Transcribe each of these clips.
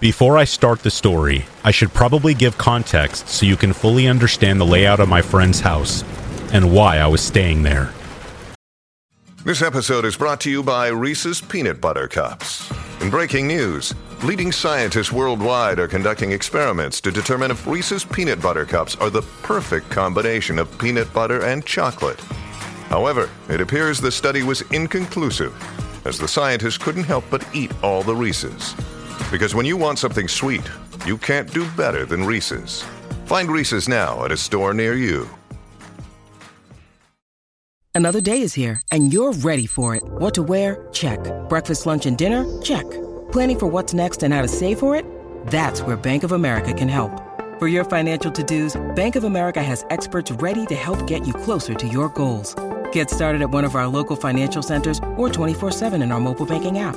Before I start the story, I should probably give context so you can fully understand the layout of my friend's house and why I was staying there. This episode is brought to you by Reese's Peanut Butter Cups. In breaking news, leading scientists worldwide are conducting experiments to determine if Reese's Peanut Butter Cups are the perfect combination of peanut butter and chocolate. However, it appears the study was inconclusive, as the scientists couldn't help but eat all the Reese's. Because when you want something sweet, you can't do better than Reese's. Find Reese's now at a store near you. Another day is here, and you're ready for it. What to wear? Check. Breakfast, lunch, and dinner? Check. Planning for what's next and how to save for it? That's where Bank of America can help. For your financial to dos, Bank of America has experts ready to help get you closer to your goals. Get started at one of our local financial centers or 24-7 in our mobile banking app.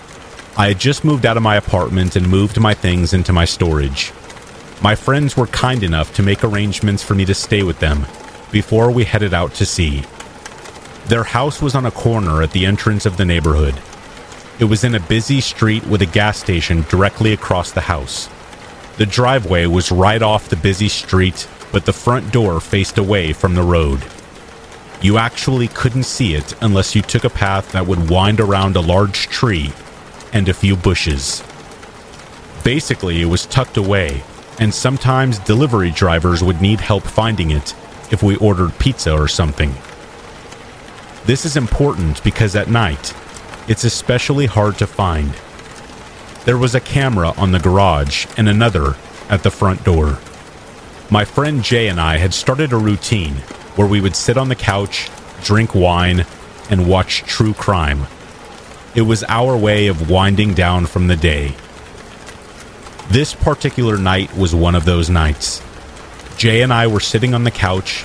I had just moved out of my apartment and moved my things into my storage. My friends were kind enough to make arrangements for me to stay with them before we headed out to sea. Their house was on a corner at the entrance of the neighborhood. It was in a busy street with a gas station directly across the house. The driveway was right off the busy street, but the front door faced away from the road. You actually couldn't see it unless you took a path that would wind around a large tree and a few bushes. Basically, it was tucked away, and sometimes delivery drivers would need help finding it if we ordered pizza or something. This is important because at night, it's especially hard to find. There was a camera on the garage and another at the front door. My friend Jay and I had started a routine where we would sit on the couch, drink wine, and watch true crime. It was our way of winding down from the day. This particular night was one of those nights. Jay and I were sitting on the couch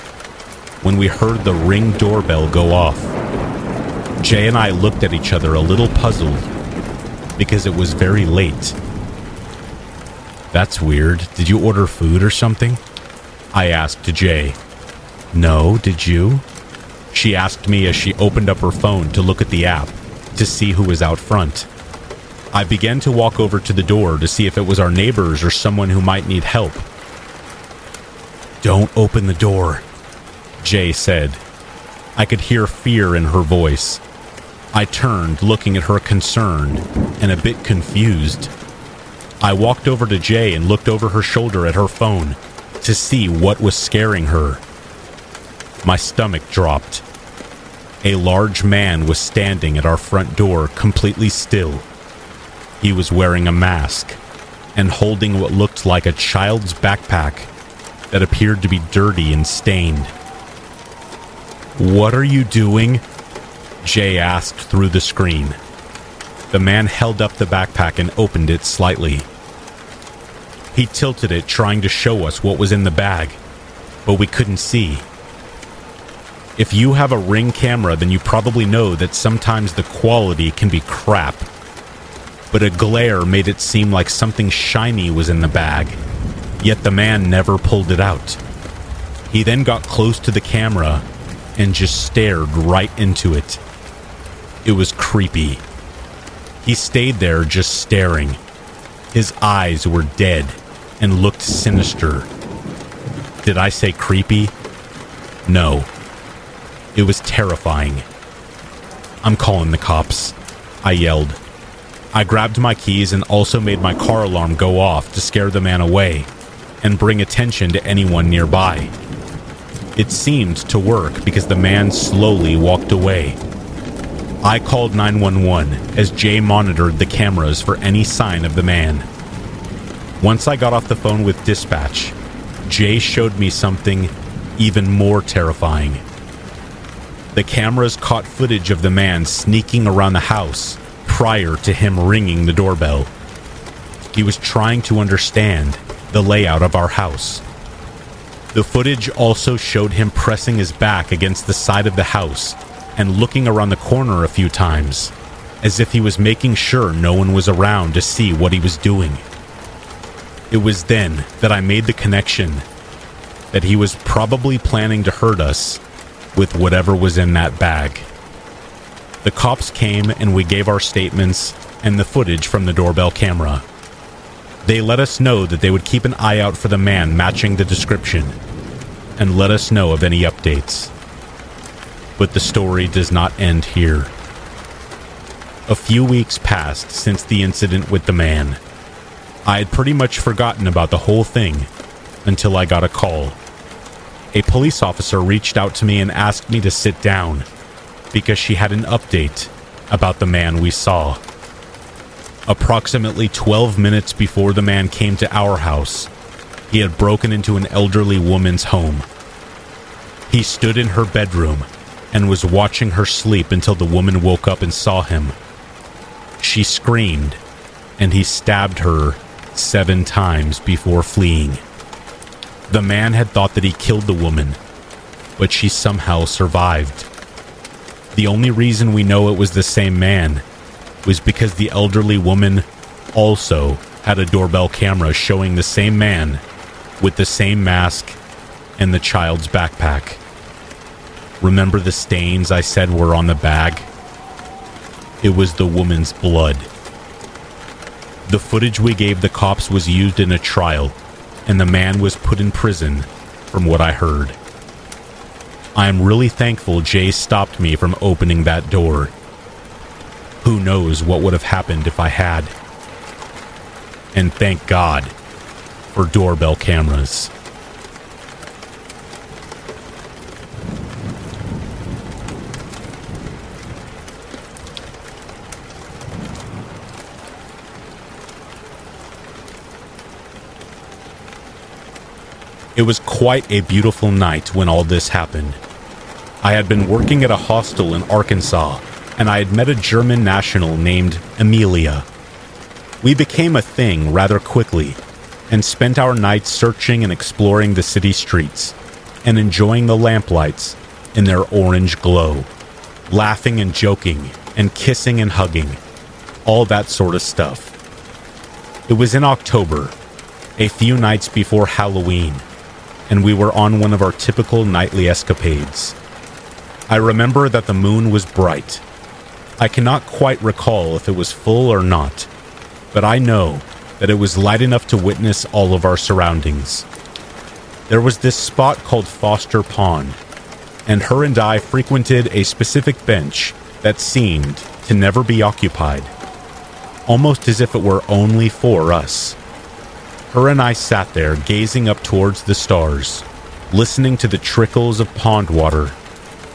when we heard the ring doorbell go off. Jay and I looked at each other a little puzzled because it was very late. That's weird. Did you order food or something? I asked Jay. No, did you? She asked me as she opened up her phone to look at the app to see who was out front. I began to walk over to the door to see if it was our neighbors or someone who might need help. Don't open the door, Jay said. I could hear fear in her voice. I turned, looking at her concerned and a bit confused. I walked over to Jay and looked over her shoulder at her phone to see what was scaring her. My stomach dropped. A large man was standing at our front door, completely still. He was wearing a mask and holding what looked like a child's backpack that appeared to be dirty and stained. What are you doing? Jay asked through the screen. The man held up the backpack and opened it slightly. He tilted it, trying to show us what was in the bag, but we couldn't see. If you have a ring camera, then you probably know that sometimes the quality can be crap. But a glare made it seem like something shiny was in the bag, yet the man never pulled it out. He then got close to the camera and just stared right into it. It was creepy. He stayed there just staring. His eyes were dead and looked sinister. Did I say creepy? No. It was terrifying. I'm calling the cops, I yelled. I grabbed my keys and also made my car alarm go off to scare the man away and bring attention to anyone nearby. It seemed to work because the man slowly walked away. I called 911 as Jay monitored the cameras for any sign of the man. Once I got off the phone with dispatch, Jay showed me something even more terrifying. The cameras caught footage of the man sneaking around the house prior to him ringing the doorbell. He was trying to understand the layout of our house. The footage also showed him pressing his back against the side of the house and looking around the corner a few times, as if he was making sure no one was around to see what he was doing. It was then that I made the connection that he was probably planning to hurt us with whatever was in that bag. The cops came and we gave our statements and the footage from the doorbell camera. They let us know that they would keep an eye out for the man matching the description and let us know of any updates. But the story does not end here. A few weeks passed since the incident with the man. I had pretty much forgotten about the whole thing until I got a call. A police officer reached out to me and asked me to sit down because she had an update about the man we saw. Approximately 12 minutes before the man came to our house, he had broken into an elderly woman's home. He stood in her bedroom and was watching her sleep until the woman woke up and saw him. She screamed, and he stabbed her seven times before fleeing. The man had thought that he killed the woman, but she somehow survived. The only reason we know it was the same man was because the elderly woman also had a doorbell camera showing the same man with the same mask and the child's backpack. Remember the stains I said were on the bag? It was the woman's blood. The footage we gave the cops was used in a trial, and the man was put in prison, from what I heard. I am really thankful Jay stopped me from opening that door. Who knows what would have happened if I had? And thank God for doorbell cameras. It was quite a beautiful night when all this happened. I had been working at a hostel in Arkansas, and I had met a German national named Emilia. We became a thing rather quickly, and spent our nights searching and exploring the city streets, and enjoying the lamplights in their orange glow, laughing and joking, and kissing and hugging, all that sort of stuff. It was in October, a few nights before Halloween, and we were on one of our typical nightly escapades. I remember that the moon was bright. I cannot quite recall if it was full or not, but I know that it was light enough to witness all of our surroundings. There was this spot called Foster Pond, and her and I frequented a specific bench that seemed to never be occupied, almost as if it were only for us. Her and I sat there gazing up towards the stars, listening to the trickles of pond water,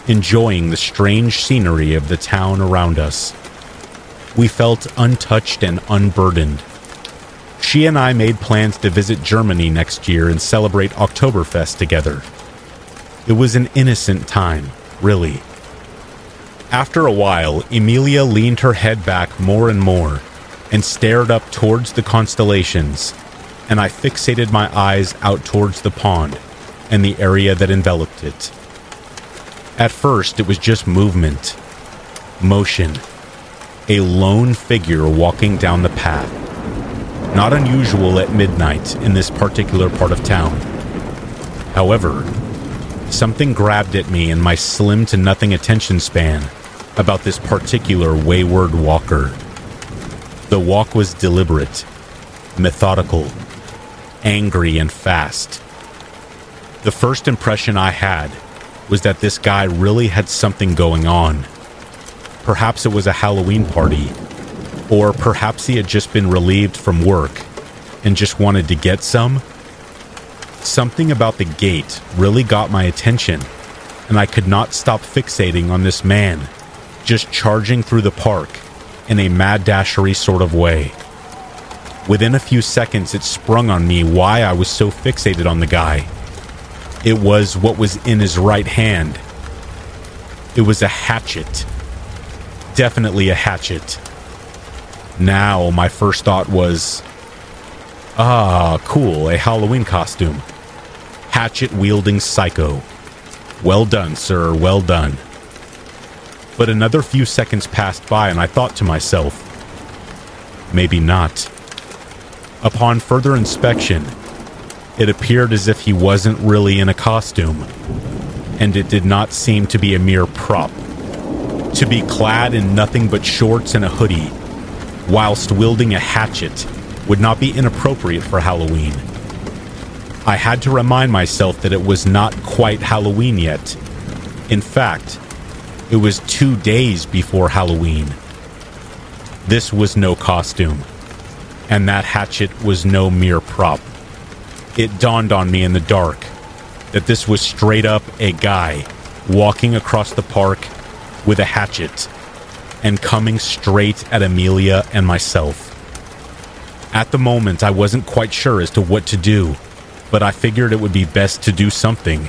enjoying the strange scenery of the town around us. We felt untouched and unburdened. She and I made plans to visit Germany next year and celebrate Oktoberfest together. It was an innocent time, really. After a while, Emilia leaned her head back more and more and stared up towards the constellations and I fixated my eyes out towards the pond and the area that enveloped it. At first, it was just movement, motion, a lone figure walking down the path. Not unusual at midnight in this particular part of town. However, something grabbed at me in my slim to nothing attention span about this particular wayward walker. The walk was deliberate, methodical, angry, and fast. The first impression I had was that this guy really had something going on. Perhaps it was a Halloween party, or perhaps he had just been relieved from work and just wanted to get some. Something about the gait really got my attention, and I could not stop fixating on this man just charging through the park in a mad dashery sort of way. Within a few seconds, it sprung on me why I was so fixated on the guy. It was what was in his right hand. It was a hatchet. Definitely a hatchet. Now, my first thought was ah, cool, a Halloween costume. Hatchet wielding psycho. Well done, sir, well done. But another few seconds passed by, and I thought to myself, maybe not. Upon further inspection, it appeared as if he wasn't really in a costume, and it did not seem to be a mere prop. To be clad in nothing but shorts and a hoodie, whilst wielding a hatchet, would not be inappropriate for Halloween. I had to remind myself that it was not quite Halloween yet. In fact, it was two days before Halloween. This was no costume, and that hatchet was no mere prop. It dawned on me in the dark that this was straight up a guy walking across the park with a hatchet and coming straight at Amelia and myself. At the moment, I wasn't quite sure as to what to do, but I figured it would be best to do something.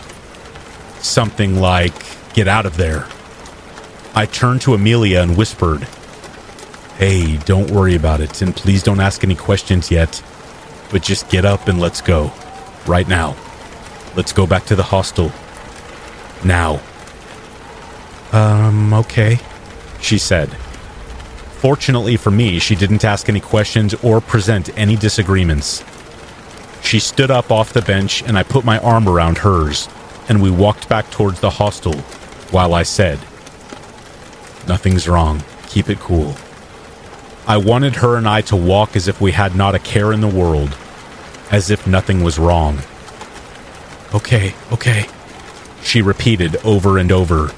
Something like get out of there. I turned to Amelia and whispered, Hey, don't worry about it, and please don't ask any questions yet, but just get up and let's go. Right now. Let's go back to the hostel. Now. Um, okay, she said. Fortunately for me, she didn't ask any questions or present any disagreements. She stood up off the bench and I put my arm around hers, and we walked back towards the hostel while I said, Nothing's wrong. Keep it cool. I wanted her and I to walk as if we had not a care in the world, as if nothing was wrong. Okay, okay, she repeated over and over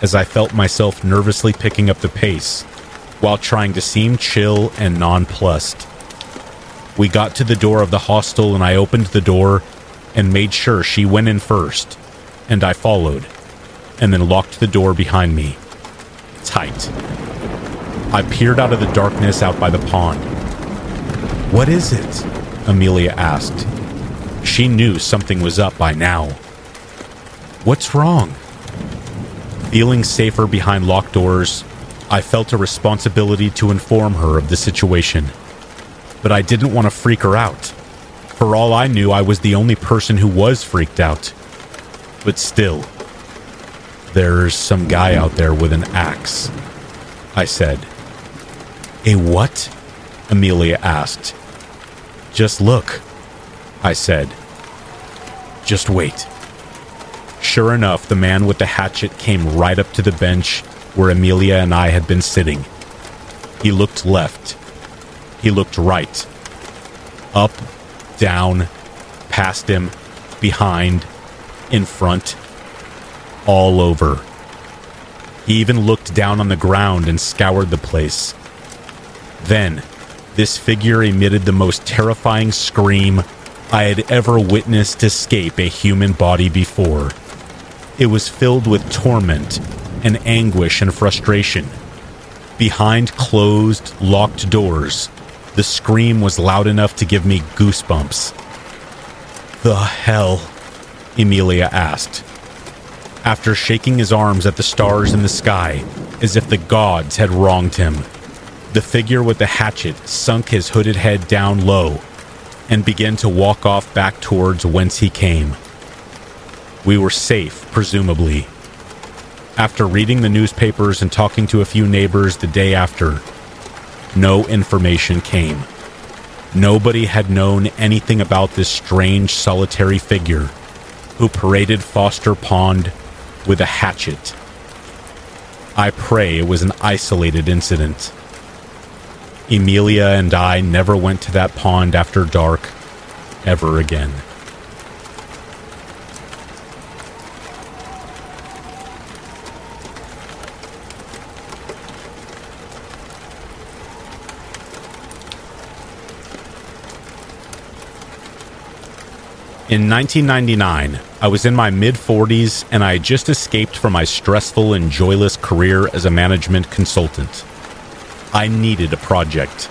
as I felt myself nervously picking up the pace while trying to seem chill and nonplussed. We got to the door of the hostel and I opened the door and made sure she went in first, and I followed, and then locked the door behind me. Tight. I peered out of the darkness out by the pond. What is it? Amelia asked. She knew something was up by now. What's wrong? Feeling safer behind locked doors, I felt a responsibility to inform her of the situation. But I didn't want to freak her out. For all I knew, I was the only person who was freaked out. But still, there's some guy out there with an axe, I said. A what? Amelia asked. Just look, I said. Just wait. Sure enough, the man with the hatchet came right up to the bench where Amelia and I had been sitting. He looked left. He looked right. Up, down, past him, behind, in front, all over. He even looked down on the ground and scoured the place. Then, this figure emitted the most terrifying scream I had ever witnessed escape a human body before. It was filled with torment and anguish and frustration. Behind closed, locked doors, the scream was loud enough to give me goosebumps. The hell? Emilia asked. After shaking his arms at the stars in the sky, as if the gods had wronged him, the figure with the hatchet sunk his hooded head down low and began to walk off back towards whence he came. We were safe, presumably. After reading the newspapers and talking to a few neighbors the day after, no information came. Nobody had known anything about this strange solitary figure who paraded Foster Pond with a hatchet. I pray it was an isolated incident. Emilia and I never went to that pond after dark ever again. In 1999, I was in my mid 40s and I had just escaped from my stressful and joyless career as a management consultant. I needed a project.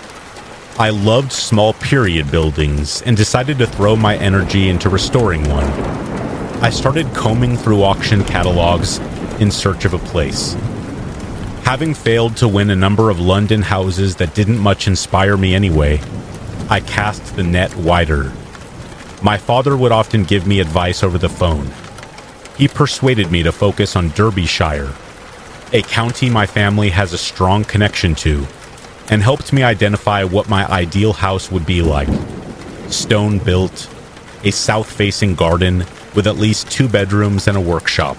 I loved small period buildings and decided to throw my energy into restoring one. I started combing through auction catalogs in search of a place. Having failed to win a number of London houses that didn't much inspire me anyway, I cast the net wider. My father would often give me advice over the phone. He persuaded me to focus on Derbyshire, a county my family has a strong connection to, and helped me identify what my ideal house would be like. Stone built, a south facing garden with at least two bedrooms and a workshop.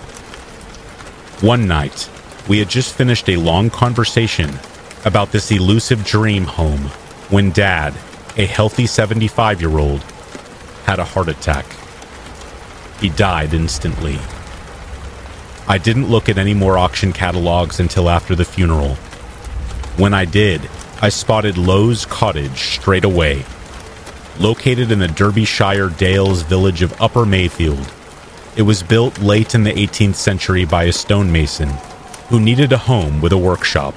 One night, we had just finished a long conversation about this elusive dream home when Dad, a healthy 75 year old, had a heart attack. He died instantly. I didn't look at any more auction catalogs until after the funeral. When I did, I spotted Lowe's Cottage straight away. Located in the Derbyshire Dales village of Upper Mayfield, it was built late in the 18th century by a stonemason who needed a home with a workshop.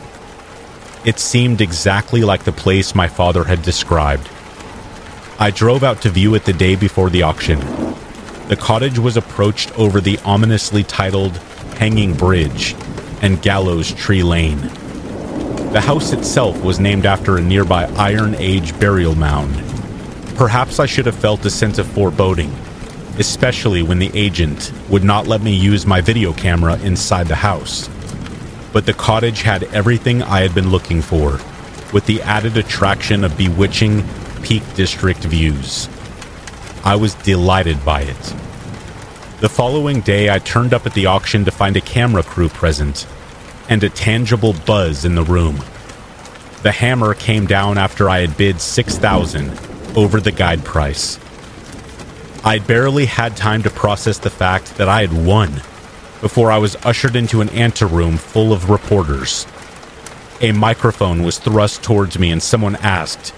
It seemed exactly like the place my father had described. I drove out to view it the day before the auction. The cottage was approached over the ominously titled Hanging Bridge and Gallows Tree Lane. The house itself was named after a nearby Iron Age burial mound. Perhaps I should have felt a sense of foreboding, especially when the agent would not let me use my video camera inside the house. But the cottage had everything I had been looking for, with the added attraction of bewitching Peak District views. I was delighted by it. The following day, I turned up at the auction to find a camera crew present and a tangible buzz in the room. The hammer came down after I had bid 6000 over the guide price. I'd barely had time to process the fact that I had won before I was ushered into an anteroom full of reporters. A microphone was thrust towards me and someone asked,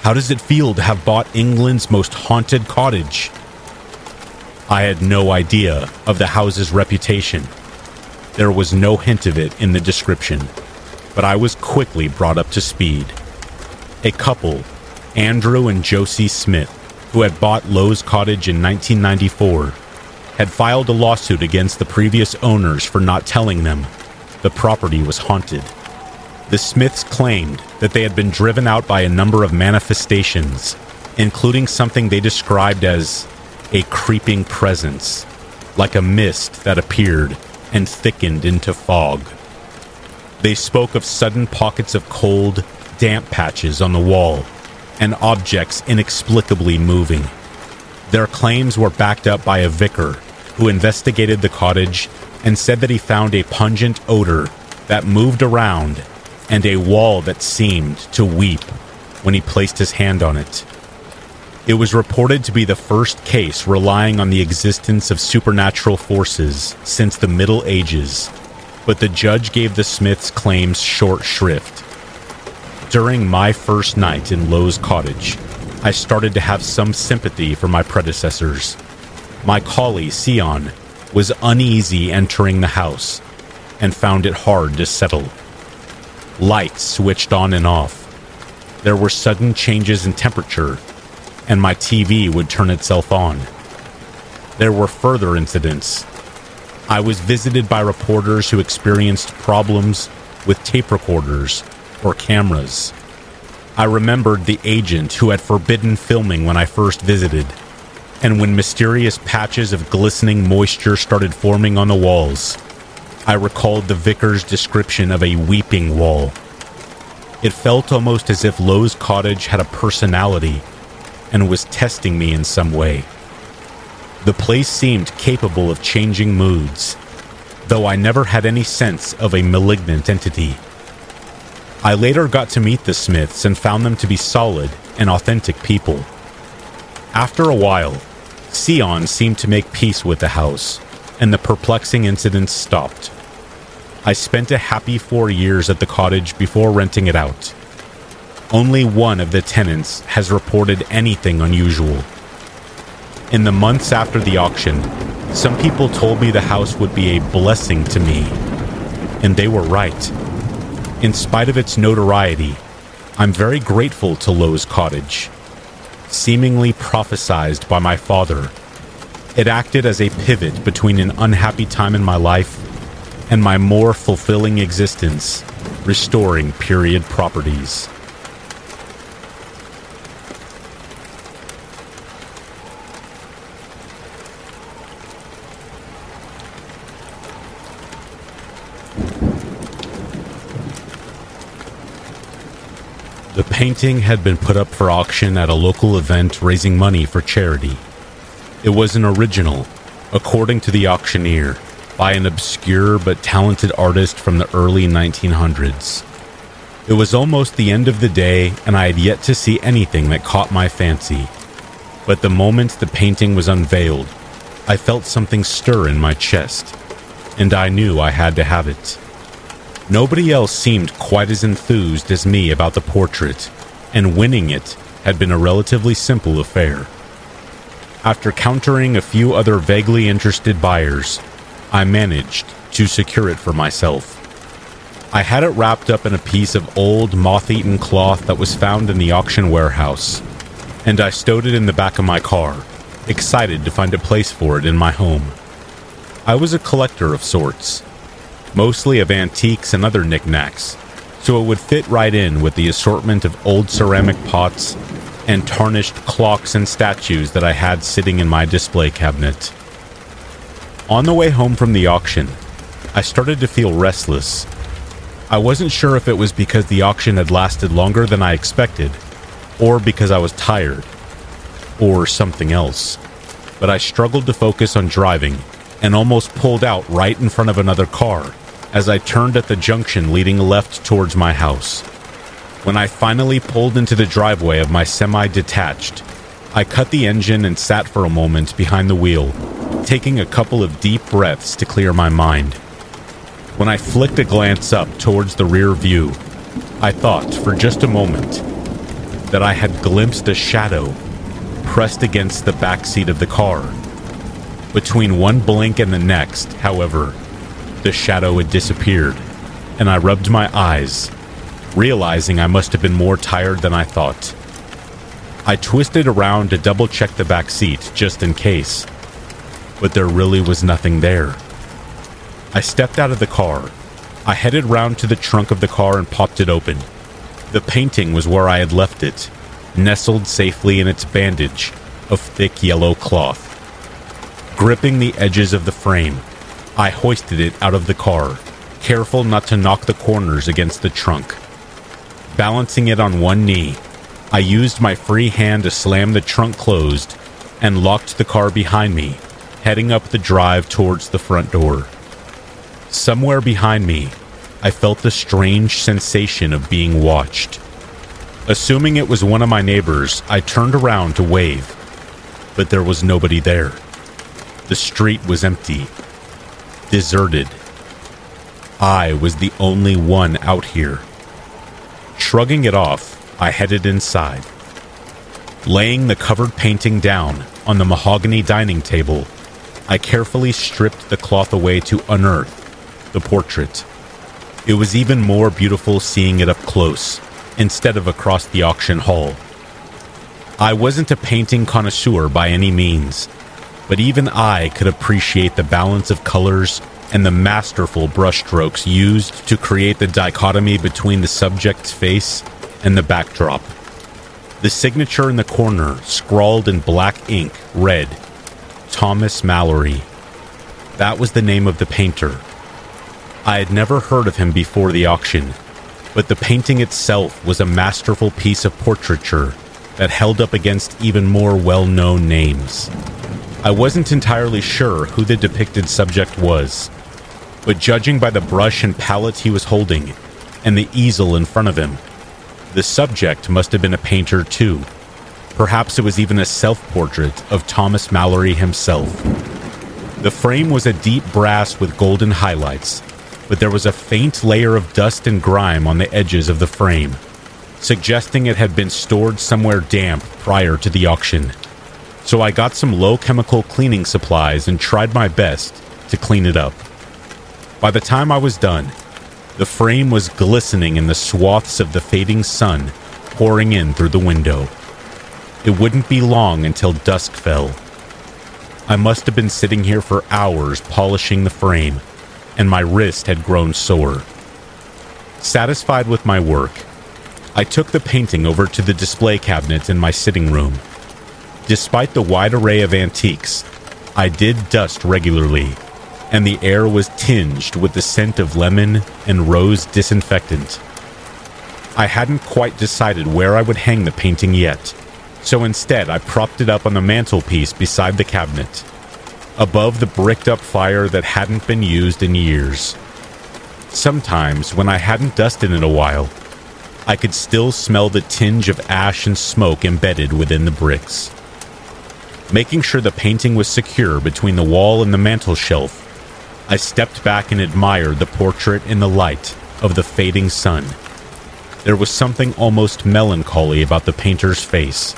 How does it feel to have bought England's most haunted cottage? I had no idea of the house's reputation. There was no hint of it in the description, but I was quickly brought up to speed. A couple, Andrew and Josie Smith, who had bought Lowe's Cottage in 1994, had filed a lawsuit against the previous owners for not telling them the property was haunted. The Smiths claimed that they had been driven out by a number of manifestations, including something they described as a creeping presence, like a mist that appeared and thickened into fog. They spoke of sudden pockets of cold, damp patches on the wall and objects inexplicably moving. Their claims were backed up by a vicar who investigated the cottage and said that he found a pungent odor that moved around and a wall that seemed to weep when he placed his hand on it. It was reported to be the first case relying on the existence of supernatural forces since the Middle Ages, but the judge gave the Smiths' claims short shrift. During my first night in Lowe's cottage, I started to have some sympathy for my predecessors. My collie, Sion, was uneasy entering the house and found it hard to settle. Lights switched on and off. There were sudden changes in temperature and my TV would turn itself on. There were further incidents. I was visited by reporters who experienced problems with tape recorders or cameras. I remembered the agent who had forbidden filming when I first visited, and when mysterious patches of glistening moisture started forming on the walls, I recalled the vicar's description of a weeping wall. It felt almost as if Lowe's cottage had a personality and was testing me in some way. The place seemed capable of changing moods, though I never had any sense of a malignant entity. I later got to meet the Smiths and found them to be solid and authentic people. After a while, Sion seemed to make peace with the house, and the perplexing incidents stopped. I spent a happy four years at the cottage before renting it out. Only one of the tenants has reported anything unusual. In the months after the auction, some people told me the house would be a blessing to me. And they were right. In spite of its notoriety, I'm very grateful to Lowe's Cottage. Seemingly prophesized by my father, it acted as a pivot between an unhappy time in my life and my more fulfilling existence, restoring period properties. Painting had been put up for auction at a local event raising money for charity. It was an original, according to the auctioneer, by an obscure but talented artist from the early 1900s. It was almost the end of the day, and I had yet to see anything that caught my fancy. But the moment the painting was unveiled, I felt something stir in my chest, and I knew I had to have it. Nobody else seemed quite as enthused as me about the portrait, and winning it had been a relatively simple affair. After countering a few other vaguely interested buyers, I managed to secure it for myself. I had it wrapped up in a piece of old, moth eaten cloth that was found in the auction warehouse, and I stowed it in the back of my car, excited to find a place for it in my home. I was a collector of sorts, mostly of antiques and other knickknacks, so it would fit right in with the assortment of old ceramic pots and tarnished clocks and statues that I had sitting in my display cabinet. On the way home from the auction, I started to feel restless. I wasn't sure if it was because the auction had lasted longer than I expected, or because I was tired, or something else. But I struggled to focus on driving and almost pulled out right in front of another car as I turned at the junction leading left towards my house. When I finally pulled into the driveway of my semi detached, I cut the engine and sat for a moment behind the wheel, taking a couple of deep breaths to clear my mind. When I flicked a glance up towards the rear view, I thought for just a moment that I had glimpsed a shadow pressed against the back seat of the car. Between one blink and the next, however, the shadow had disappeared, and I rubbed my eyes, realizing I must have been more tired than I thought. I twisted around to double check the back seat just in case, but there really was nothing there. I stepped out of the car. I headed round to the trunk of the car and popped it open. The painting was where I had left it, nestled safely in its bandage of thick yellow cloth. Gripping the edges of the frame, I hoisted it out of the car, careful not to knock the corners against the trunk. Balancing it on one knee, I used my free hand to slam the trunk closed and locked the car behind me, heading up the drive towards the front door. Somewhere behind me, I felt the strange sensation of being watched. Assuming it was one of my neighbors, I turned around to wave, but there was nobody there. The street was empty, deserted. I was the only one out here. Shrugging it off, I headed inside. Laying the covered painting down on the mahogany dining table, I carefully stripped the cloth away to unearth the portrait. It was even more beautiful seeing it up close, instead of across the auction hall. I wasn't a painting connoisseur by any means, but even I could appreciate the balance of colors and the masterful brushstrokes used to create the dichotomy between the subject's face and the backdrop. The signature in the corner, scrawled in black ink, read Thomas Mallory. That was the name of the painter. I had never heard of him before the auction, but the painting itself was a masterful piece of portraiture that held up against even more well known names. I wasn't entirely sure who the depicted subject was, but judging by the brush and palette he was holding, and the easel in front of him, the subject must have been a painter too. Perhaps it was even a self portrait of Thomas Mallory himself. The frame was a deep brass with golden highlights, but there was a faint layer of dust and grime on the edges of the frame, suggesting it had been stored somewhere damp prior to the auction so I got some low chemical cleaning supplies and tried my best to clean it up. By the time I was done, the frame was glistening in the swaths of the fading sun pouring in through the window. It wouldn't be long until dusk fell. I must have been sitting here for hours polishing the frame, and my wrist had grown sore. Satisfied with my work, I took the painting over to the display cabinet in my sitting room. Despite the wide array of antiques, I did dust regularly, and the air was tinged with the scent of lemon and rose disinfectant. I hadn't quite decided where I would hang the painting yet, so instead I propped it up on the mantelpiece beside the cabinet, above the bricked up fire that hadn't been used in years. Sometimes, when I hadn't dusted in a while, I could still smell the tinge of ash and smoke embedded within the bricks. Making sure the painting was secure between the wall and the mantel shelf, I stepped back and admired the portrait in the light of the fading sun. There was something almost melancholy about the painter's face.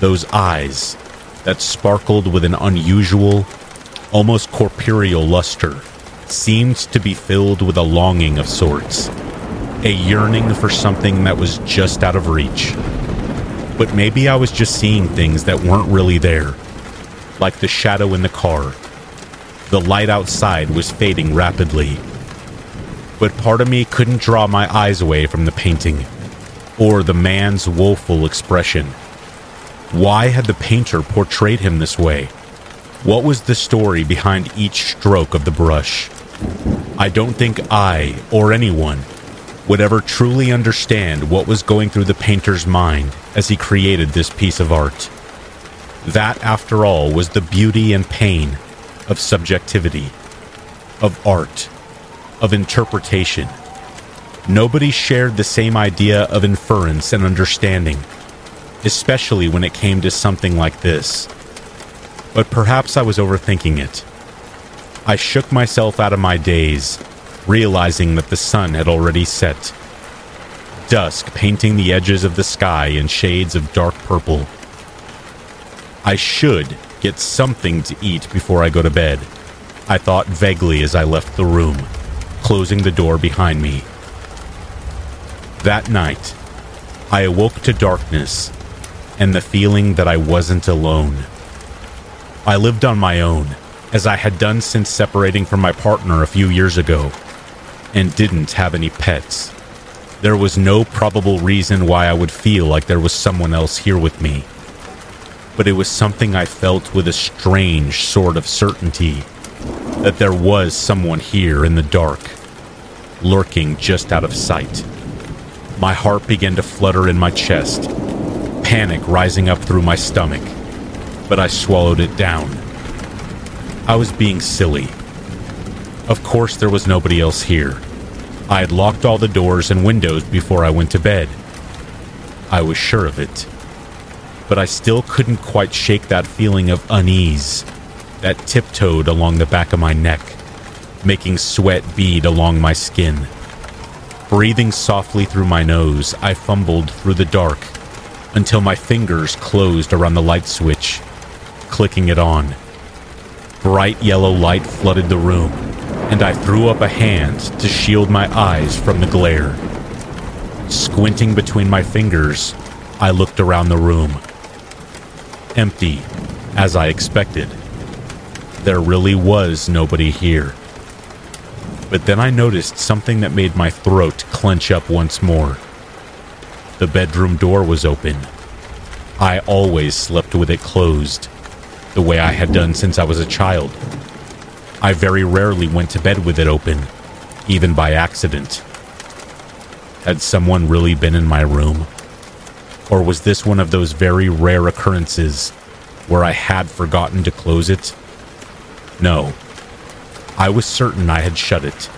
Those eyes that sparkled with an unusual, almost corporeal luster seemed to be filled with a longing of sorts, a yearning for something that was just out of reach. But maybe I was just seeing things that weren't really there, like the shadow in the car. The light outside was fading rapidly. But part of me couldn't draw my eyes away from the painting, or the man's woeful expression. Why had the painter portrayed him this way? What was the story behind each stroke of the brush? I don't think I, or anyone, would ever truly understand what was going through the painter's mind as he created this piece of art. That, after all, was the beauty and pain of subjectivity, of art, of interpretation. Nobody shared the same idea of inference and understanding, especially when it came to something like this. But perhaps I was overthinking it. I shook myself out of my daze, realizing that the sun had already set. Dusk painting the edges of the sky in shades of dark purple. I should get something to eat before I go to bed, I thought vaguely as I left the room, closing the door behind me. That night, I awoke to darkness and the feeling that I wasn't alone. I lived on my own as I had done since separating from my partner a few years ago, and didn't have any pets. There was no probable reason why I would feel like there was someone else here with me. But it was something I felt with a strange sort of certainty that there was someone here in the dark, lurking just out of sight. My heart began to flutter in my chest, panic rising up through my stomach, but I swallowed it down I was being silly. Of course, there was nobody else here. I had locked all the doors and windows before I went to bed. I was sure of it. But I still couldn't quite shake that feeling of unease that tiptoed along the back of my neck, making sweat bead along my skin. Breathing softly through my nose, I fumbled through the dark until my fingers closed around the light switch, clicking it on. Bright yellow light flooded the room, and I threw up a hand to shield my eyes from the glare. Squinting between my fingers, I looked around the room. Empty, as I expected. There really was nobody here. But then I noticed something that made my throat clench up once more. The bedroom door was open. I always slept with it closed the way I had done since I was a child. I very rarely went to bed with it open, even by accident. Had someone really been in my room? Or was this one of those very rare occurrences where I had forgotten to close it? No. I was certain I had shut it.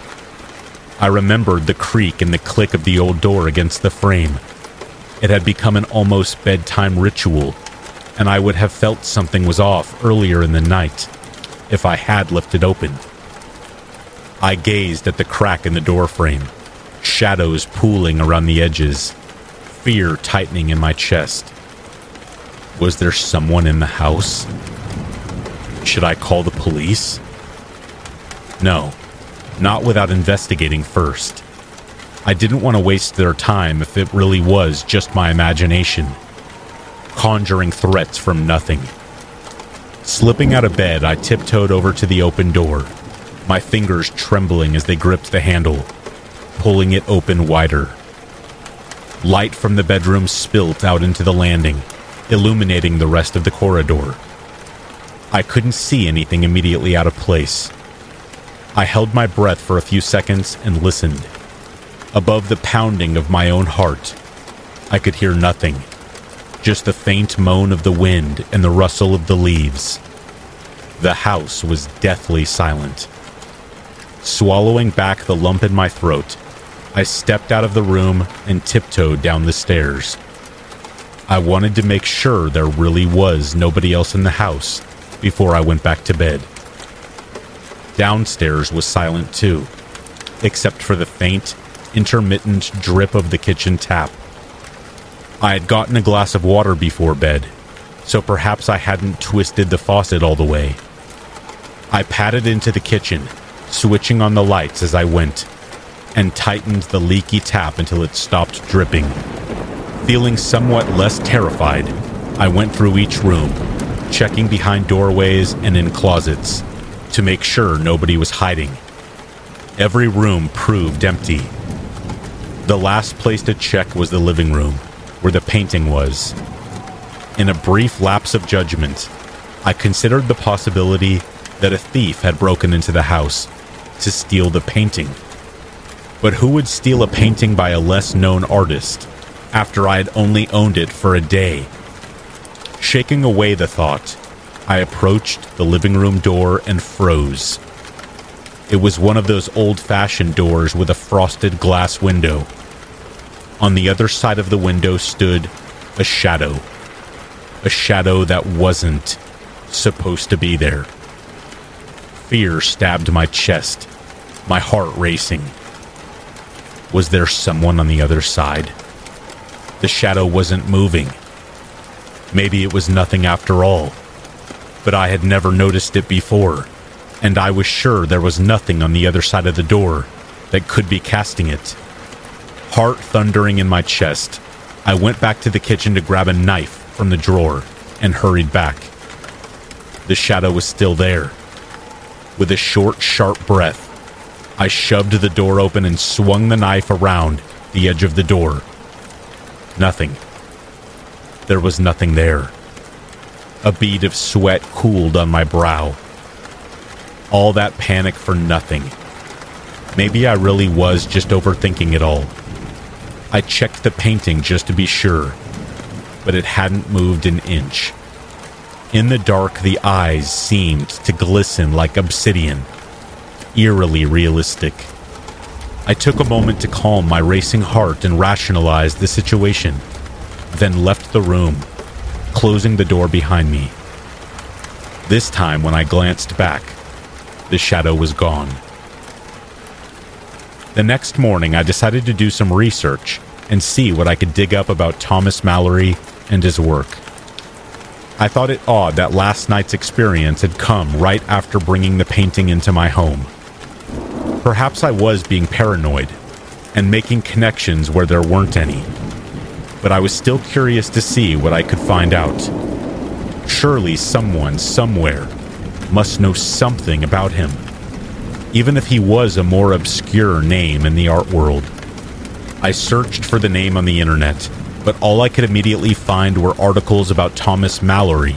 I remembered the creak and the click of the old door against the frame. It had become an almost bedtime ritual and I would have felt something was off earlier in the night if I had left it open. I gazed at the crack in the doorframe, shadows pooling around the edges, fear tightening in my chest. Was there someone in the house? Should I call the police? No, not without investigating first. I didn't want to waste their time if it really was just my imagination, conjuring threats from nothing. Slipping out of bed, I tiptoed over to the open door, my fingers trembling as they gripped the handle, pulling it open wider. Light from the bedroom spilt out into the landing, illuminating the rest of the corridor. I couldn't see anything immediately out of place. I held my breath for a few seconds and listened. Above the pounding of my own heart, I could hear nothing, just the faint moan of the wind and the rustle of the leaves. The house was deathly silent. Swallowing back the lump in my throat, I stepped out of the room and tiptoed down the stairs. I wanted to make sure there really was nobody else in the house before I went back to bed. Downstairs was silent too, except for the faint, intermittent drip of the kitchen tap. I had gotten a glass of water before bed, so perhaps I hadn't twisted the faucet all the way. I padded into the kitchen, switching on the lights as I went, and tightened the leaky tap until it stopped dripping. Feeling somewhat less terrified, I went through each room, checking behind doorways and in closets to make sure nobody was hiding. Every room proved empty, the last place to check was the living room, where the painting was. In a brief lapse of judgment, I considered the possibility that a thief had broken into the house to steal the painting. But who would steal a painting by a less known artist after I had only owned it for a day? Shaking away the thought, I approached the living room door and froze. It was one of those old fashioned doors with a frosted glass window. On the other side of the window stood a shadow. A shadow that wasn't supposed to be there. Fear stabbed my chest, my heart racing. Was there someone on the other side? The shadow wasn't moving. Maybe it was nothing after all. But I had never noticed it before and I was sure there was nothing on the other side of the door that could be casting it. Heart thundering in my chest, I went back to the kitchen to grab a knife from the drawer and hurried back. The shadow was still there. With a short, sharp breath, I shoved the door open and swung the knife around the edge of the door. Nothing. There was nothing there. A bead of sweat cooled on my brow all that panic for nothing. Maybe I really was just overthinking it all. I checked the painting just to be sure, but it hadn't moved an inch. In the dark, the eyes seemed to glisten like obsidian, eerily realistic. I took a moment to calm my racing heart and rationalize the situation, then left the room, closing the door behind me. This time, when I glanced back, the shadow was gone. The next morning, I decided to do some research and see what I could dig up about Thomas Mallory and his work. I thought it odd that last night's experience had come right after bringing the painting into my home. Perhaps I was being paranoid and making connections where there weren't any, but I was still curious to see what I could find out. Surely someone, somewhere, must know something about him, even if he was a more obscure name in the art world. I searched for the name on the internet, but all I could immediately find were articles about Thomas Mallory,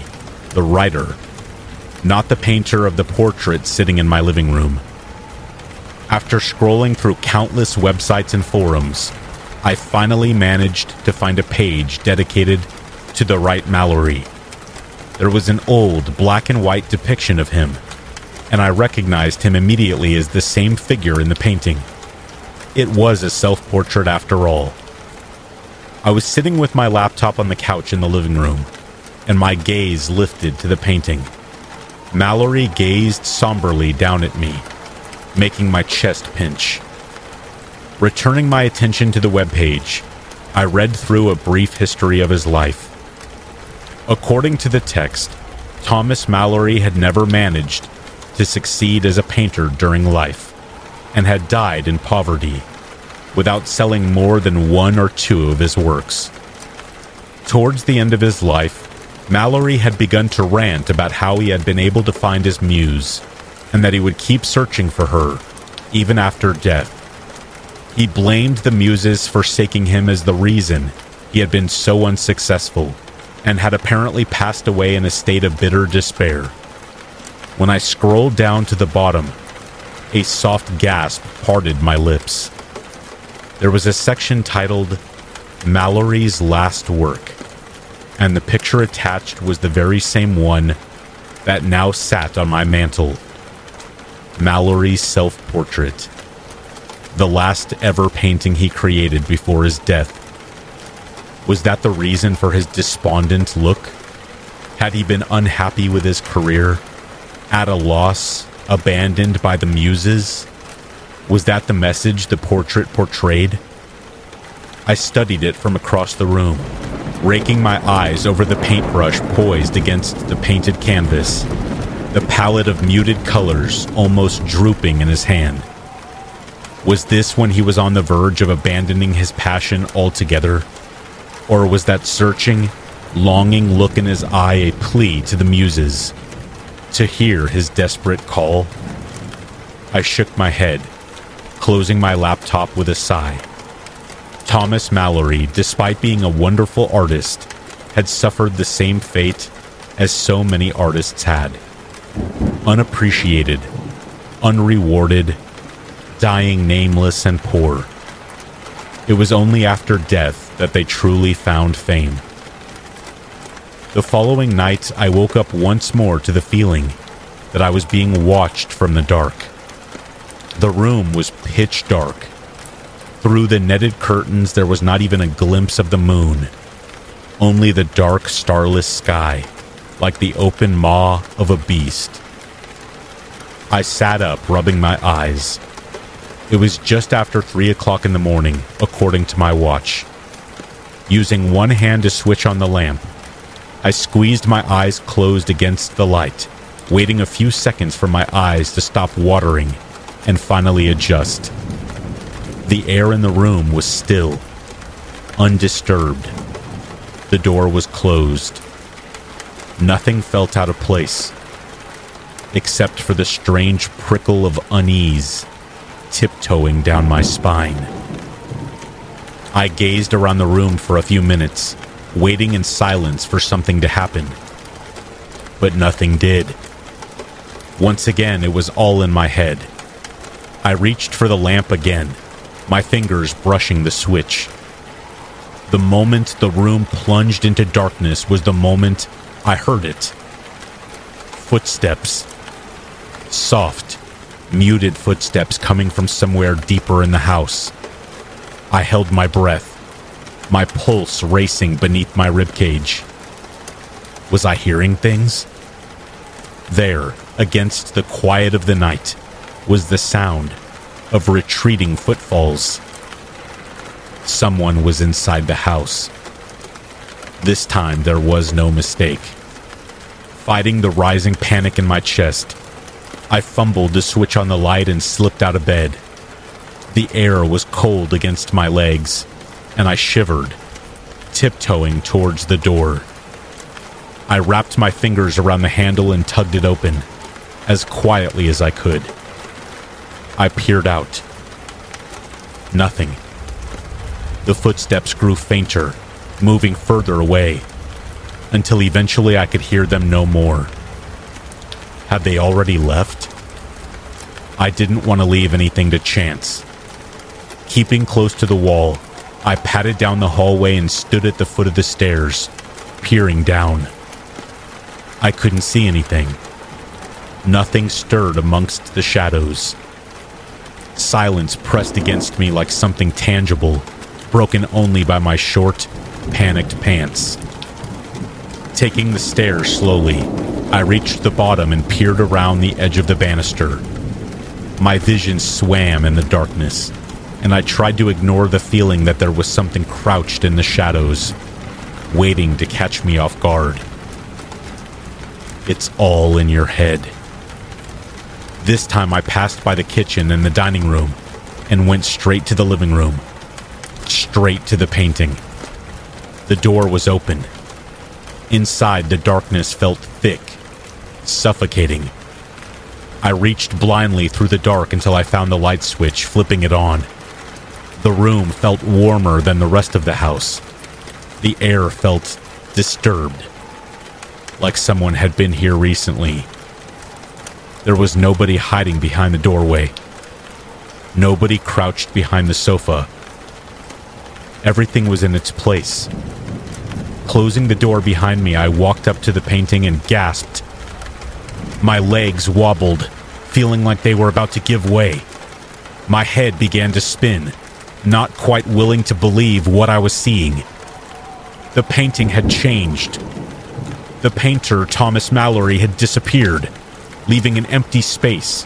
the writer, not the painter of the portrait sitting in my living room. After scrolling through countless websites and forums, I finally managed to find a page dedicated to the right Mallory. there was an old black and white depiction of him, and I recognized him immediately as the same figure in the painting. It was a self portrait after all. I was sitting with my laptop on the couch in the living room, and my gaze lifted to the painting. Mallory gazed somberly down at me, making my chest pinch. Returning my attention to the webpage, I read through a brief history of his life. According to the text, Thomas Mallory had never managed to succeed as a painter during life and had died in poverty. without selling more than one or two of his works. Towards the end of his life, Mallory had begun to rant about how he had been able to find his muse and that he would keep searching for her, even after death. He blamed the muses forsaking him as the reason he had been so unsuccessful and had apparently passed away in a state of bitter despair. When I scrolled down to the bottom, a soft gasp parted my lips. There was a section titled Mallory's Last Work, and the picture attached was the very same one that now sat on my mantle Mallory's self portrait, the last ever painting he created before his death. Was that the reason for his despondent look? Had he been unhappy with his career? At a loss? Abandoned by the muses? Was that the message the portrait portrayed? I studied it from across the room, raking my eyes over the paintbrush poised against the painted canvas, the palette of muted colors almost drooping in his hand. Was this when he was on the verge of abandoning his passion altogether? Or was that searching, longing look in his eye a plea to the muses? To hear his desperate call? I shook my head, closing my laptop with a sigh. Thomas Mallory, despite being a wonderful artist, had suffered the same fate as so many artists had. Unappreciated, unrewarded, dying nameless and poor. It was only after death that they truly found fame. The following night, I woke up once more to the feeling that I was being watched from the dark. The room was pitch dark. Through the netted curtains, there was not even a glimpse of the moon, only the dark, starless sky, like the open maw of a beast. I sat up, rubbing my eyes. It was just after three o'clock in the morning, according to my watch. Using one hand to switch on the lamp, I squeezed my eyes closed against the light, waiting a few seconds for my eyes to stop watering and finally adjust. The air in the room was still, undisturbed. The door was closed. Nothing felt out of place, except for the strange prickle of unease tiptoeing down my spine. I gazed around the room for a few minutes, waiting in silence for something to happen. But nothing did. Once again, it was all in my head. I reached for the lamp again, my fingers brushing the switch. The moment the room plunged into darkness was the moment I heard it. Footsteps. Soft, muted footsteps coming from somewhere deeper in the house. I held my breath, my pulse racing beneath my ribcage. Was I hearing things? There, against the quiet of the night, was the sound of retreating footfalls. Someone was inside the house. This time there was no mistake. Fighting the rising panic in my chest, I fumbled to switch on the light and slipped out of bed. The air was cold against my legs, and I shivered, tiptoeing towards the door. I wrapped my fingers around the handle and tugged it open, as quietly as I could. I peered out. Nothing. The footsteps grew fainter, moving further away, until eventually I could hear them no more. Had they already left? I didn't want to leave anything to chance. Keeping close to the wall, I padded down the hallway and stood at the foot of the stairs, peering down. I couldn't see anything. Nothing stirred amongst the shadows. Silence pressed against me like something tangible, broken only by my short, panicked pants. Taking the stairs slowly, I reached the bottom and peered around the edge of the banister. My vision swam in the darkness, and I tried to ignore the feeling that there was something crouched in the shadows, waiting to catch me off guard. It's all in your head. This time I passed by the kitchen and the dining room, and went straight to the living room, straight to the painting. The door was open. Inside, the darkness felt thick, suffocating. I reached blindly through the dark until I found the light switch, flipping it on. The room felt warmer than the rest of the house. The air felt disturbed, like someone had been here recently. There was nobody hiding behind the doorway. Nobody crouched behind the sofa. Everything was in its place. Closing the door behind me, I walked up to the painting and gasped. My legs wobbled, feeling like they were about to give way. My head began to spin, not quite willing to believe what I was seeing. The painting had changed. The painter, Thomas Mallory, had disappeared, leaving an empty space,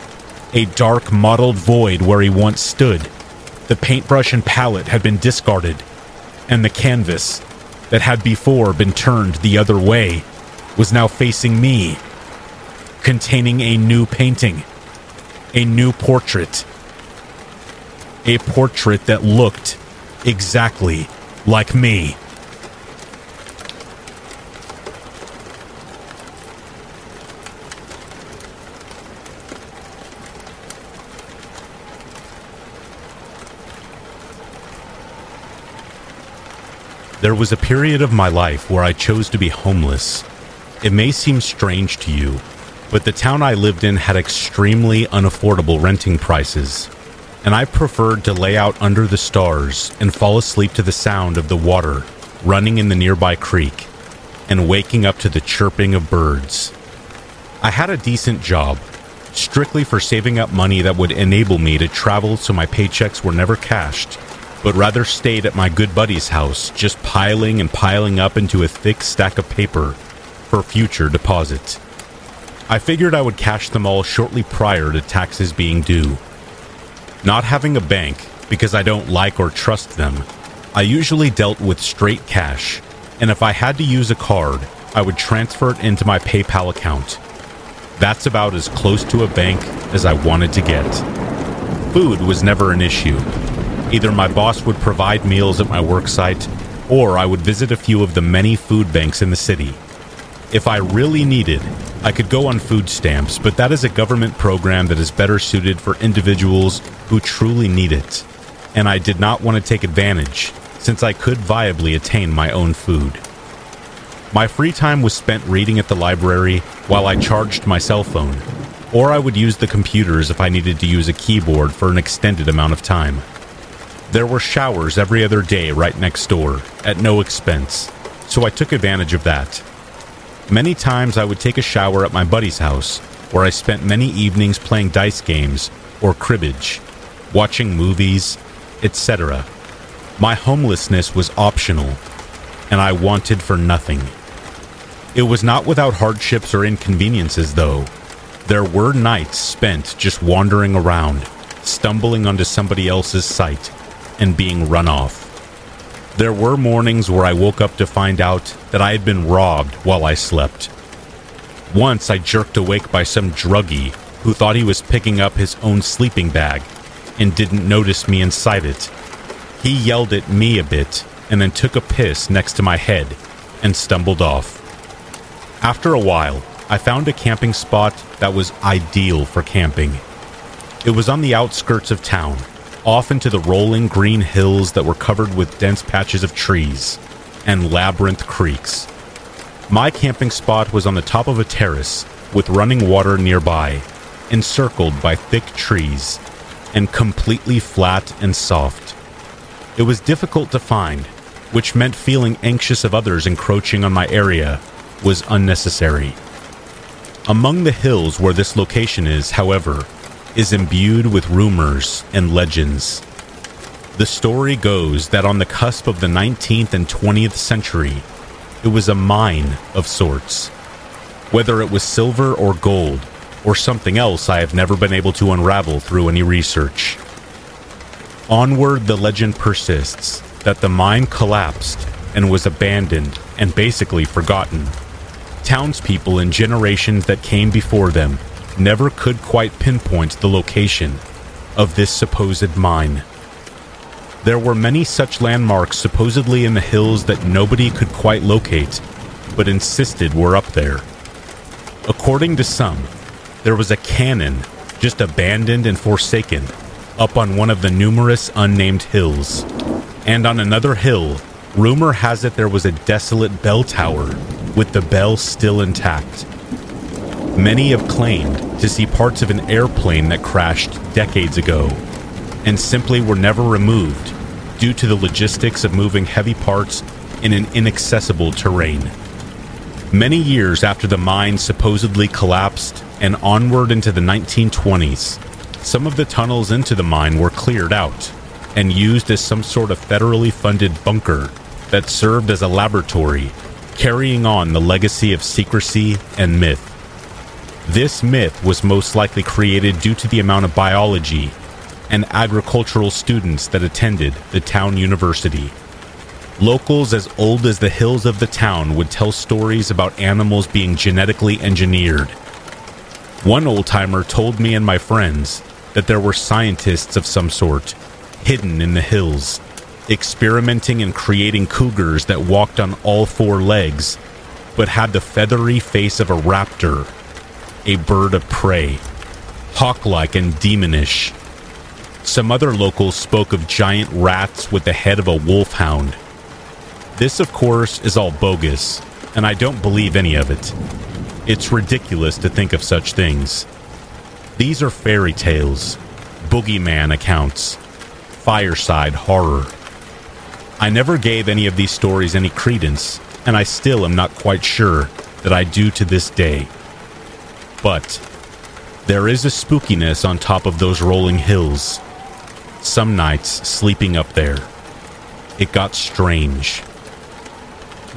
a dark, mottled void where he once stood. The paintbrush and palette had been discarded, and the canvas, that had before been turned the other way, was now facing me, containing a new painting, a new portrait. A portrait that looked exactly like me. There was a period of my life where I chose to be homeless. It may seem strange to you, but the town I lived in had extremely unaffordable renting prices, and I preferred to lay out under the stars and fall asleep to the sound of the water running in the nearby creek and waking up to the chirping of birds. I had a decent job, strictly for saving up money that would enable me to travel so my paychecks were never cashed but rather stayed at my good buddy's house, just piling and piling up into a thick stack of paper for future deposits. I figured I would cash them all shortly prior to taxes being due. Not having a bank, because I don't like or trust them, I usually dealt with straight cash, and if I had to use a card, I would transfer it into my PayPal account. That's about as close to a bank as I wanted to get. Food was never an issue, Either my boss would provide meals at my work site, or I would visit a few of the many food banks in the city. If I really needed, I could go on food stamps, but that is a government program that is better suited for individuals who truly need it. And I did not want to take advantage, since I could viably attain my own food. My free time was spent reading at the library while I charged my cell phone, or I would use the computers if I needed to use a keyboard for an extended amount of time. There were showers every other day right next door, at no expense, so I took advantage of that. Many times I would take a shower at my buddy's house, where I spent many evenings playing dice games or cribbage, watching movies, etc. My homelessness was optional, and I wanted for nothing. It was not without hardships or inconveniences, though. There were nights spent just wandering around, stumbling onto somebody else's site, and being run off. There were mornings where I woke up to find out that I had been robbed while I slept. Once I jerked awake by some druggie who thought he was picking up his own sleeping bag and didn't notice me inside it. He yelled at me a bit and then took a piss next to my head and stumbled off. After a while, I found a camping spot that was ideal for camping. It was on the outskirts of town off into the rolling green hills that were covered with dense patches of trees and labyrinth creeks. My camping spot was on the top of a terrace with running water nearby, encircled by thick trees, and completely flat and soft. It was difficult to find, which meant feeling anxious of others encroaching on my area was unnecessary. Among the hills where this location is, however, is imbued with rumors and legends. The story goes that on the cusp of the 19th and 20th century, it was a mine of sorts. Whether it was silver or gold, or something else I have never been able to unravel through any research. Onward, the legend persists that the mine collapsed and was abandoned and basically forgotten. Townspeople in generations that came before them never could quite pinpoint the location, of this supposed mine. There were many such landmarks supposedly in the hills that nobody could quite locate, but insisted were up there. According to some, there was a cannon just abandoned and forsaken up on one of the numerous unnamed hills. And on another hill, rumor has it there was a desolate bell tower with the bell still intact. Many have claimed to see parts of an airplane that crashed decades ago and simply were never removed due to the logistics of moving heavy parts in an inaccessible terrain. Many years after the mine supposedly collapsed and onward into the 1920s, some of the tunnels into the mine were cleared out and used as some sort of federally funded bunker that served as a laboratory, carrying on the legacy of secrecy and myth. This myth was most likely created due to the amount of biology and agricultural students that attended the town university. Locals as old as the hills of the town would tell stories about animals being genetically engineered. One old timer told me and my friends that there were scientists of some sort hidden in the hills, experimenting and creating cougars that walked on all four legs but had the feathery face of a raptor, a bird of prey, hawk like and demonish. Some other locals spoke of giant rats with the head of a wolfhound this, of course, is all bogus, and I don't believe any of it. It's ridiculous to think of such things. These are fairy tales, boogeyman accounts, fireside horror. I never gave any of these stories any credence, and I still am not quite sure that I do to this day. But there is a spookiness on top of those rolling hills. Some nights sleeping up there, it got strange.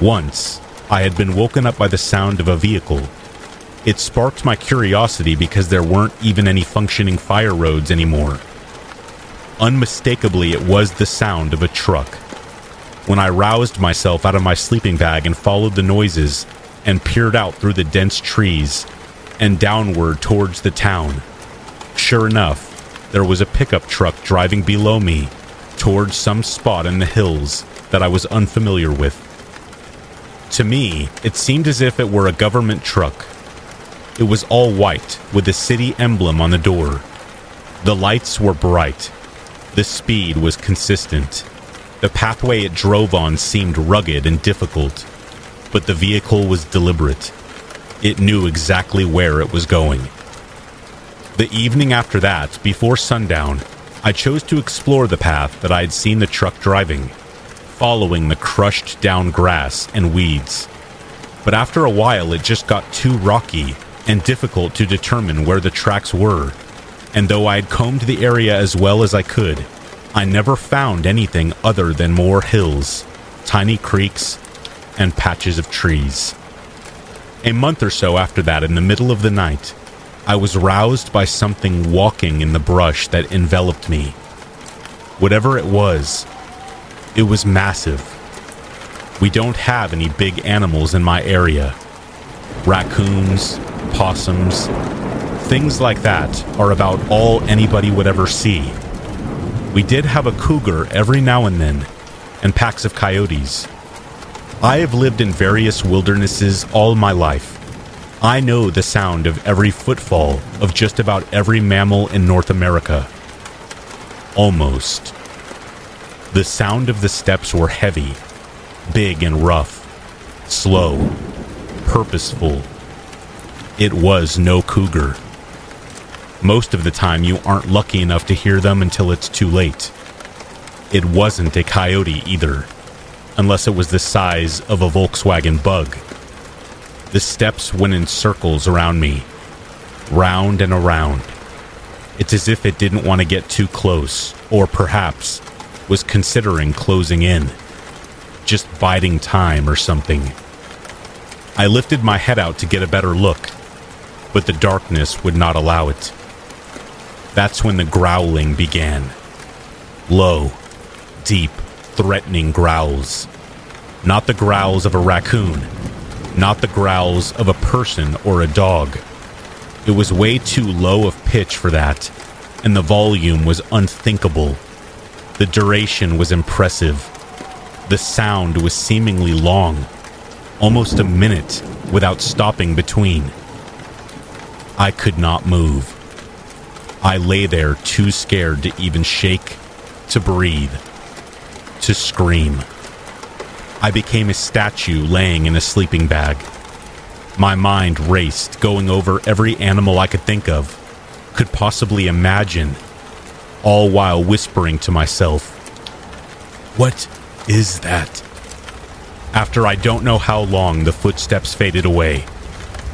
Once, I had been woken up by the sound of a vehicle. It sparked my curiosity because there weren't even any functioning fire roads anymore. Unmistakably, it was the sound of a truck. When I roused myself out of my sleeping bag and followed the noises and peered out through the dense trees and downward towards the town, sure enough, there was a pickup truck driving below me towards some spot in the hills that I was unfamiliar with. To me, it seemed as if it were a government truck. It was all white, with the city emblem on the door. The lights were bright. The speed was consistent. The pathway it drove on seemed rugged and difficult, but the vehicle was deliberate. It knew exactly where it was going. The evening after that, before sundown, I chose to explore the path that I had seen the truck driving following the crushed down grass and weeds. But after a while, it just got too rocky and difficult to determine where the tracks were. And though I had combed the area as well as I could, I never found anything other than more hills, tiny creeks, and patches of trees. A month or so after that, in the middle of the night, I was roused by something walking in the brush that enveloped me. Whatever it was, it was massive. We don't have any big animals in my area. Raccoons, possums, things like that are about all anybody would ever see. We did have a cougar every now and then, and packs of coyotes. I have lived in various wildernesses all my life. I know the sound of every footfall of just about every mammal in North America. Almost. The sound of the steps were heavy, big and rough, slow, purposeful. It was no cougar. Most of the time, you aren't lucky enough to hear them until it's too late. It wasn't a coyote either, unless it was the size of a Volkswagen bug. The steps went in circles around me, round and around. It's as if it didn't want to get too close, or perhaps was considering closing in, just biding time or something. I lifted my head out to get a better look, but the darkness would not allow it. That's when the growling began. Low, deep, threatening growls. Not the growls of a raccoon, not the growls of a person or a dog. It was way too low of pitch for that, and the volume was unthinkable. The duration was impressive. The sound was seemingly long, almost a minute without stopping between. I could not move. I lay there too scared to even shake, to breathe, to scream. I became a statue laying in a sleeping bag. My mind raced, going over every animal I could think of, could possibly imagine, all while whispering to myself, What is that? After I don't know how long, the footsteps faded away,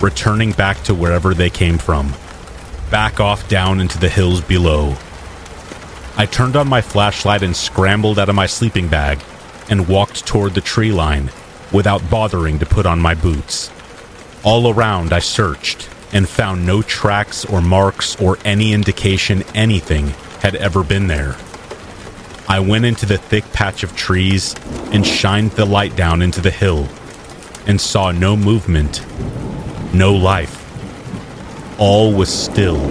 returning back to wherever they came from, back off down into the hills below. I turned on my flashlight and scrambled out of my sleeping bag and walked toward the tree line without bothering to put on my boots. All around, I searched and found no tracks or marks or any indication anything had ever been there. I went into the thick patch of trees and shined the light down into the hill and saw no movement, no life. All was still.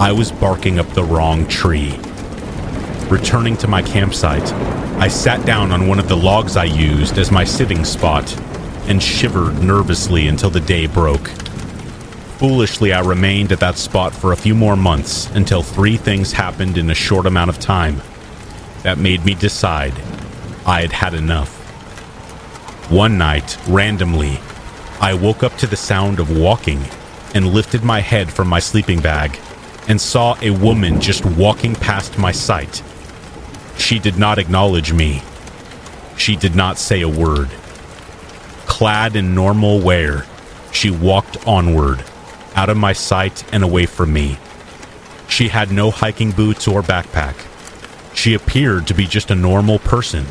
I was barking up the wrong tree. Returning to my campsite, I sat down on one of the logs I used as my sitting spot and shivered nervously until the day broke. Foolishly, I remained at that spot for a few more months until three things happened in a short amount of time that made me decide I had had enough. One night, randomly, I woke up to the sound of walking and lifted my head from my sleeping bag and saw a woman just walking past my sight. She did not acknowledge me. She did not say a word. Clad in normal wear, she walked onward, out of my sight and away from me. She had no hiking boots or backpack. She appeared to be just a normal person.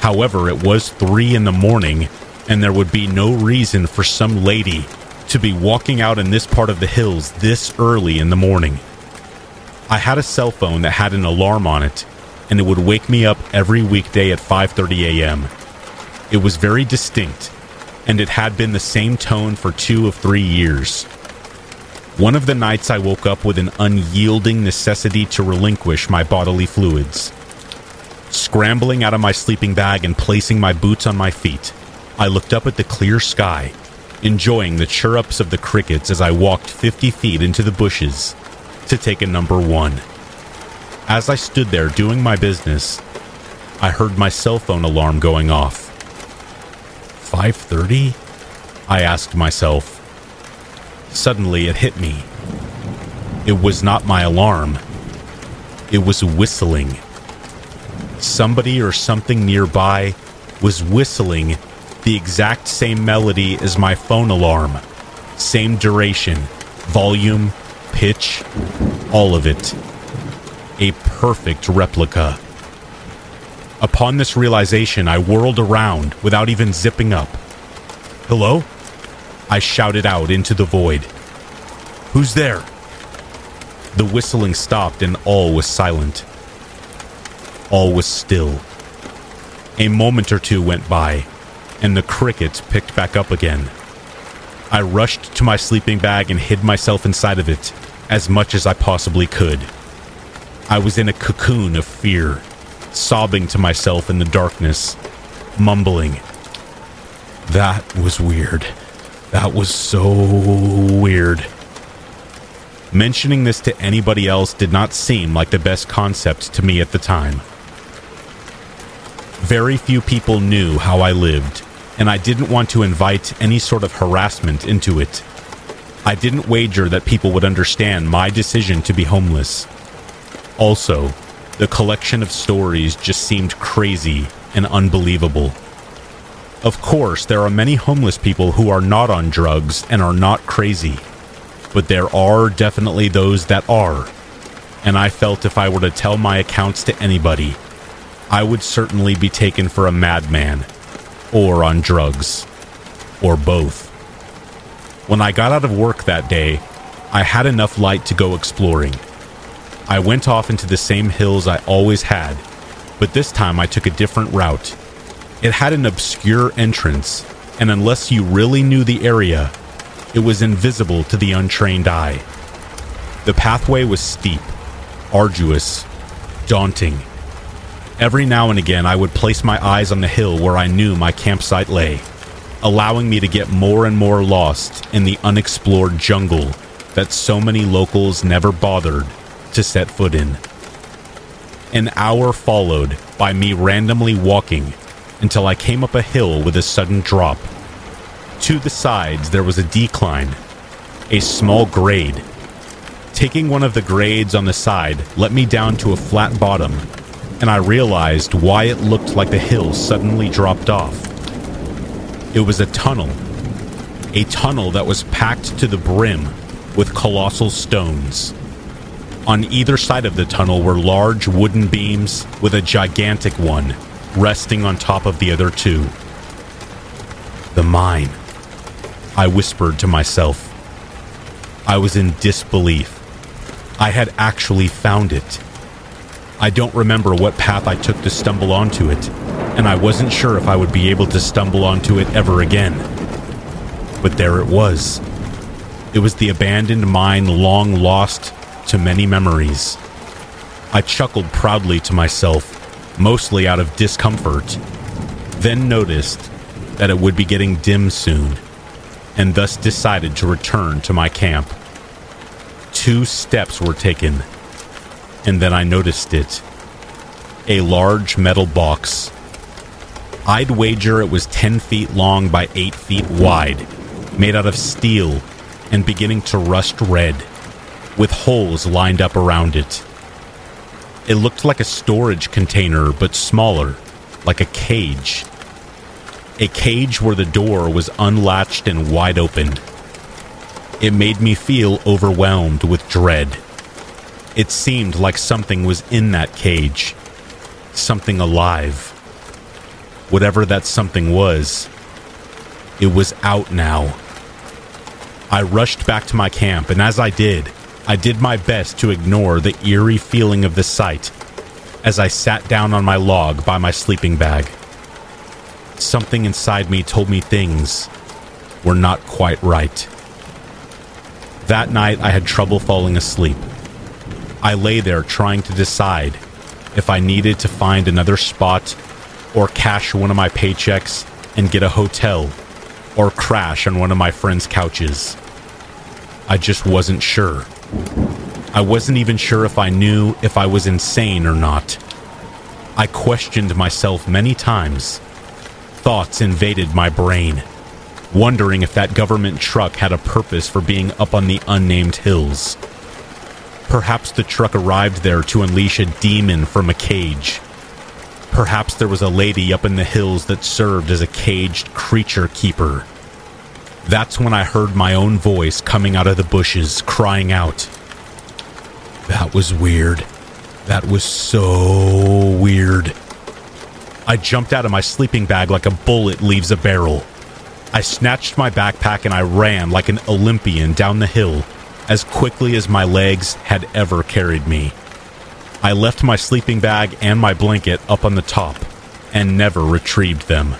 However, it was three in the morning, and there would be no reason for some lady to be walking out in this part of the hills this early in the morning. I had a cell phone that had an alarm on it, and it would wake me up every weekday at 5:30 a.m. It was very distinct, and it had been the same tone for 2 of 3 years. One of the nights I woke up with an unyielding necessity to relinquish my bodily fluids. Scrambling out of my sleeping bag and placing my boots on my feet, I looked up at the clear sky, enjoying the chirrups of the crickets as I walked 50 feet into the bushes to take a number one. As I stood there doing my business, I heard my cell phone alarm going off. 5:30? I asked myself. Suddenly it hit me. It was not my alarm. It was whistling. Somebody or something nearby was whistling the exact same melody as my phone alarm. Same duration, volume, pitch, all of it. A perfect replica. Upon this realization, I whirled around without even zipping up. Hello? I shouted out into the void. Who's there? The whistling stopped and all was silent. All was still. A moment or two went by, and the crickets picked back up again. I rushed to my sleeping bag and hid myself inside of it as much as I possibly could. I was in a cocoon of fear, sobbing to myself in the darkness, mumbling. That was weird. That was so weird. Mentioning this to anybody else did not seem like the best concept to me at the time. Very few people knew how I lived, and I didn't want to invite any sort of harassment into it. I didn't wager that people would understand my decision to be homeless. Also, the collection of stories just seemed crazy and unbelievable. Of course, there are many homeless people who are not on drugs and are not crazy, but there are definitely those that are. And I felt if I were to tell my accounts to anybody, I would certainly be taken for a madman, or on drugs, or both. When I got out of work that day, I had enough light to go exploring. I went off into the same hills I always had, but this time I took a different route. It had an obscure entrance, and unless you really knew the area, it was invisible to the untrained eye. The pathway was steep, arduous, daunting. Every now and again, I would place my eyes on the hill where I knew my campsite lay, allowing me to get more and more lost in the unexplored jungle that so many locals never bothered to set foot in. An hour followed by me randomly walking until I came up a hill with a sudden drop. To the sides, there was a decline, a small grade. Taking one of the grades on the side let me down to a flat bottom, and I realized why it looked like the hill suddenly dropped off. It was a tunnel, a tunnel that was packed to the brim with colossal stones. On either side of the tunnel were large wooden beams with a gigantic one resting on top of the other two. The mine, I whispered to myself. I was in disbelief. I had actually found it. I don't remember what path I took to stumble onto it, and I wasn't sure if I would be able to stumble onto it ever again. But there it was. It was the abandoned mine long lost to many memories. I chuckled proudly to myself mostly out of discomfort, then noticed that it would be getting dim soon, and thus decided to return to my camp. Two steps were taken, and then I noticed it a large metal box. I'd wager it was 10 feet long by 8 feet wide, made out of steel and beginning to rust red, with holes lined up around it. It looked like a storage container, but smaller, like a cage. A cage where the door was unlatched and wide open. It made me feel overwhelmed with dread. It seemed like something was in that cage. Something alive. Whatever that something was, it was out now. I rushed back to my camp, and as I did, I did my best to ignore the eerie feeling of the sight as I sat down on my log by my sleeping bag. Something inside me told me things were not quite right. That night, I had trouble falling asleep. I lay there trying to decide if I needed to find another spot or cash one of my paychecks and get a hotel or crash on one of my friends' couches. I just wasn't sure. I wasn't even sure if I knew if I was insane or not. I questioned myself many times. Thoughts invaded my brain, wondering if that government truck had a purpose for being up on the unnamed hills. Perhaps the truck arrived there to unleash a demon from a cage. Perhaps there was a lady up in the hills that served as a caged creature keeper. That's when I heard my own voice coming out of the bushes, crying out. That was weird. That was so weird. I jumped out of my sleeping bag like a bullet leaves a barrel. I snatched my backpack and I ran like an Olympian down the hill as quickly as my legs had ever carried me. I left my sleeping bag and my blanket up on the top and never retrieved them.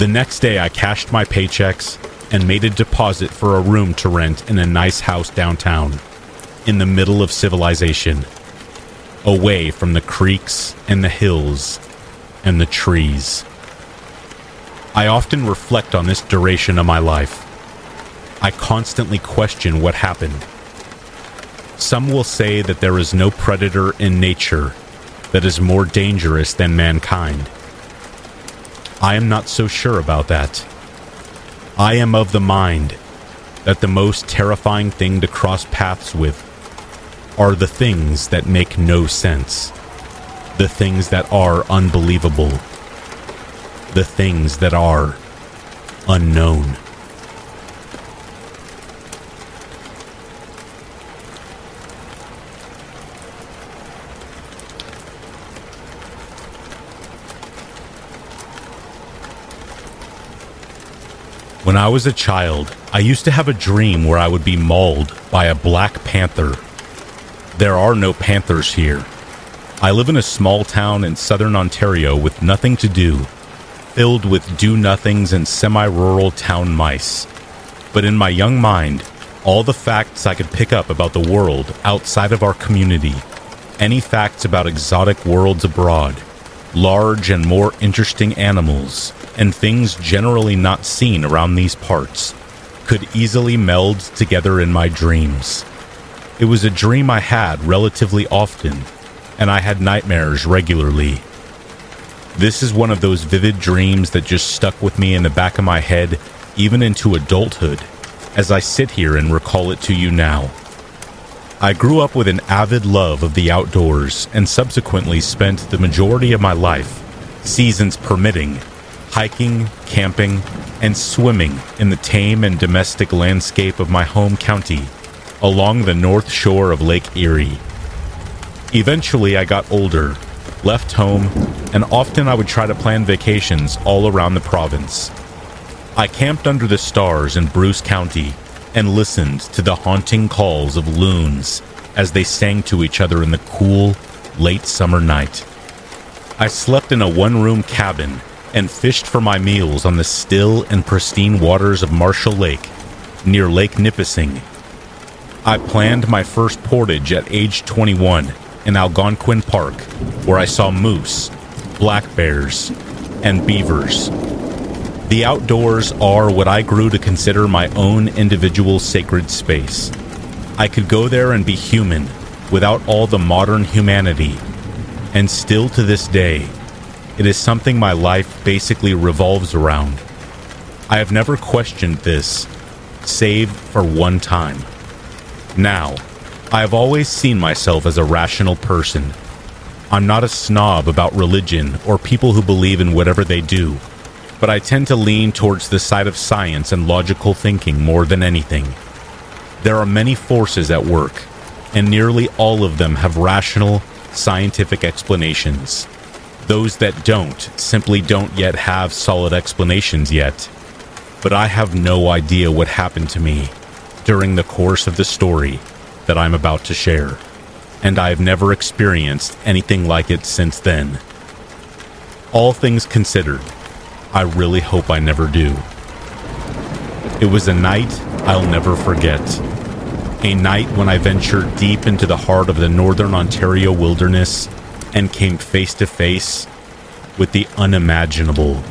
The next day, I cashed my paychecks and made a deposit for a room to rent in a nice house downtown, in the middle of civilization, away from the creeks and the hills and the trees. I often reflect on this duration of my life. I constantly question what happened. Some will say that there is no predator in nature that is more dangerous than mankind. I am not so sure about that. I am of the mind that the most terrifying thing to cross paths with are the things that make no sense, the things that are unbelievable, the things that are unknown. When I was a child, I used to have a dream where I would be mauled by a black panther. There are no panthers here. I live in a small town in southern Ontario with nothing to do, filled with do nothings and semi rural town mice. But in my young mind, all the facts I could pick up about the world outside of our community, any facts about exotic worlds abroad, large and more interesting animals, and things generally not seen around these parts, could easily meld together in my dreams. It was a dream I had relatively often, and I had nightmares regularly. This is one of those vivid dreams that just stuck with me in the back of my head, even into adulthood, as I sit here and recall it to you now. I grew up with an avid love of the outdoors and subsequently spent the majority of my life, seasons permitting, hiking, camping, and swimming in the tame and domestic landscape of my home county along the north shore of Lake Erie. Eventually, I got older, left home, and often I would try to plan vacations all around the province. I camped under the stars in Bruce County and listened to the haunting calls of loons as they sang to each other in the cool, late summer night. I slept in a one room cabin and fished for my meals on the still and pristine waters of Marshall Lake near Lake Nipissing. I planned my first portage at age 21 in Algonquin Park, where I saw moose, black bears, and beavers. The outdoors are what I grew to consider my own individual sacred space. I could go there and be human without all the modern humanity. And still to this day, it is something my life basically revolves around. I have never questioned this, save for one time. Now, I have always seen myself as a rational person. I'm not a snob about religion or people who believe in whatever they do, but I tend to lean towards the side of science and logical thinking more than anything. There are many forces at work, and nearly all of them have rational, scientific explanations. Those that don't simply don't yet have solid explanations yet. But I have no idea what happened to me during the course of the story that I'm about to share, and I have never experienced anything like it since then. All things considered, I really hope I never do. It was a night I'll never forget. A night when I ventured deep into the heart of the northern Ontario wilderness and came face to face with the unimaginable.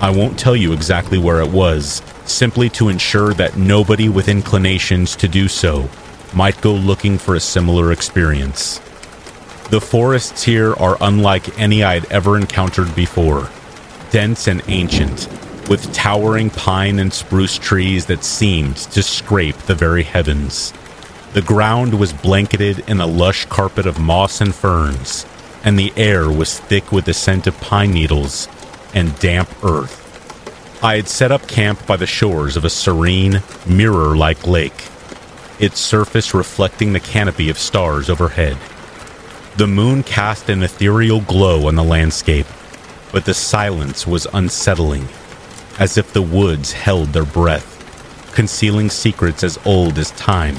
I won't tell you exactly where it was, simply to ensure that nobody with inclinations to do so might go looking for a similar experience. The forests here are unlike any I'd ever encountered before dense and ancient, with towering pine and spruce trees that seemed to scrape the very heavens. The ground was blanketed in a lush carpet of moss and ferns, and the air was thick with the scent of pine needles and damp earth. I had set up camp by the shores of a serene, mirror like lake, its surface reflecting the canopy of stars overhead. The moon cast an ethereal glow on the landscape, but the silence was unsettling, as if the woods held their breath, concealing secrets as old as time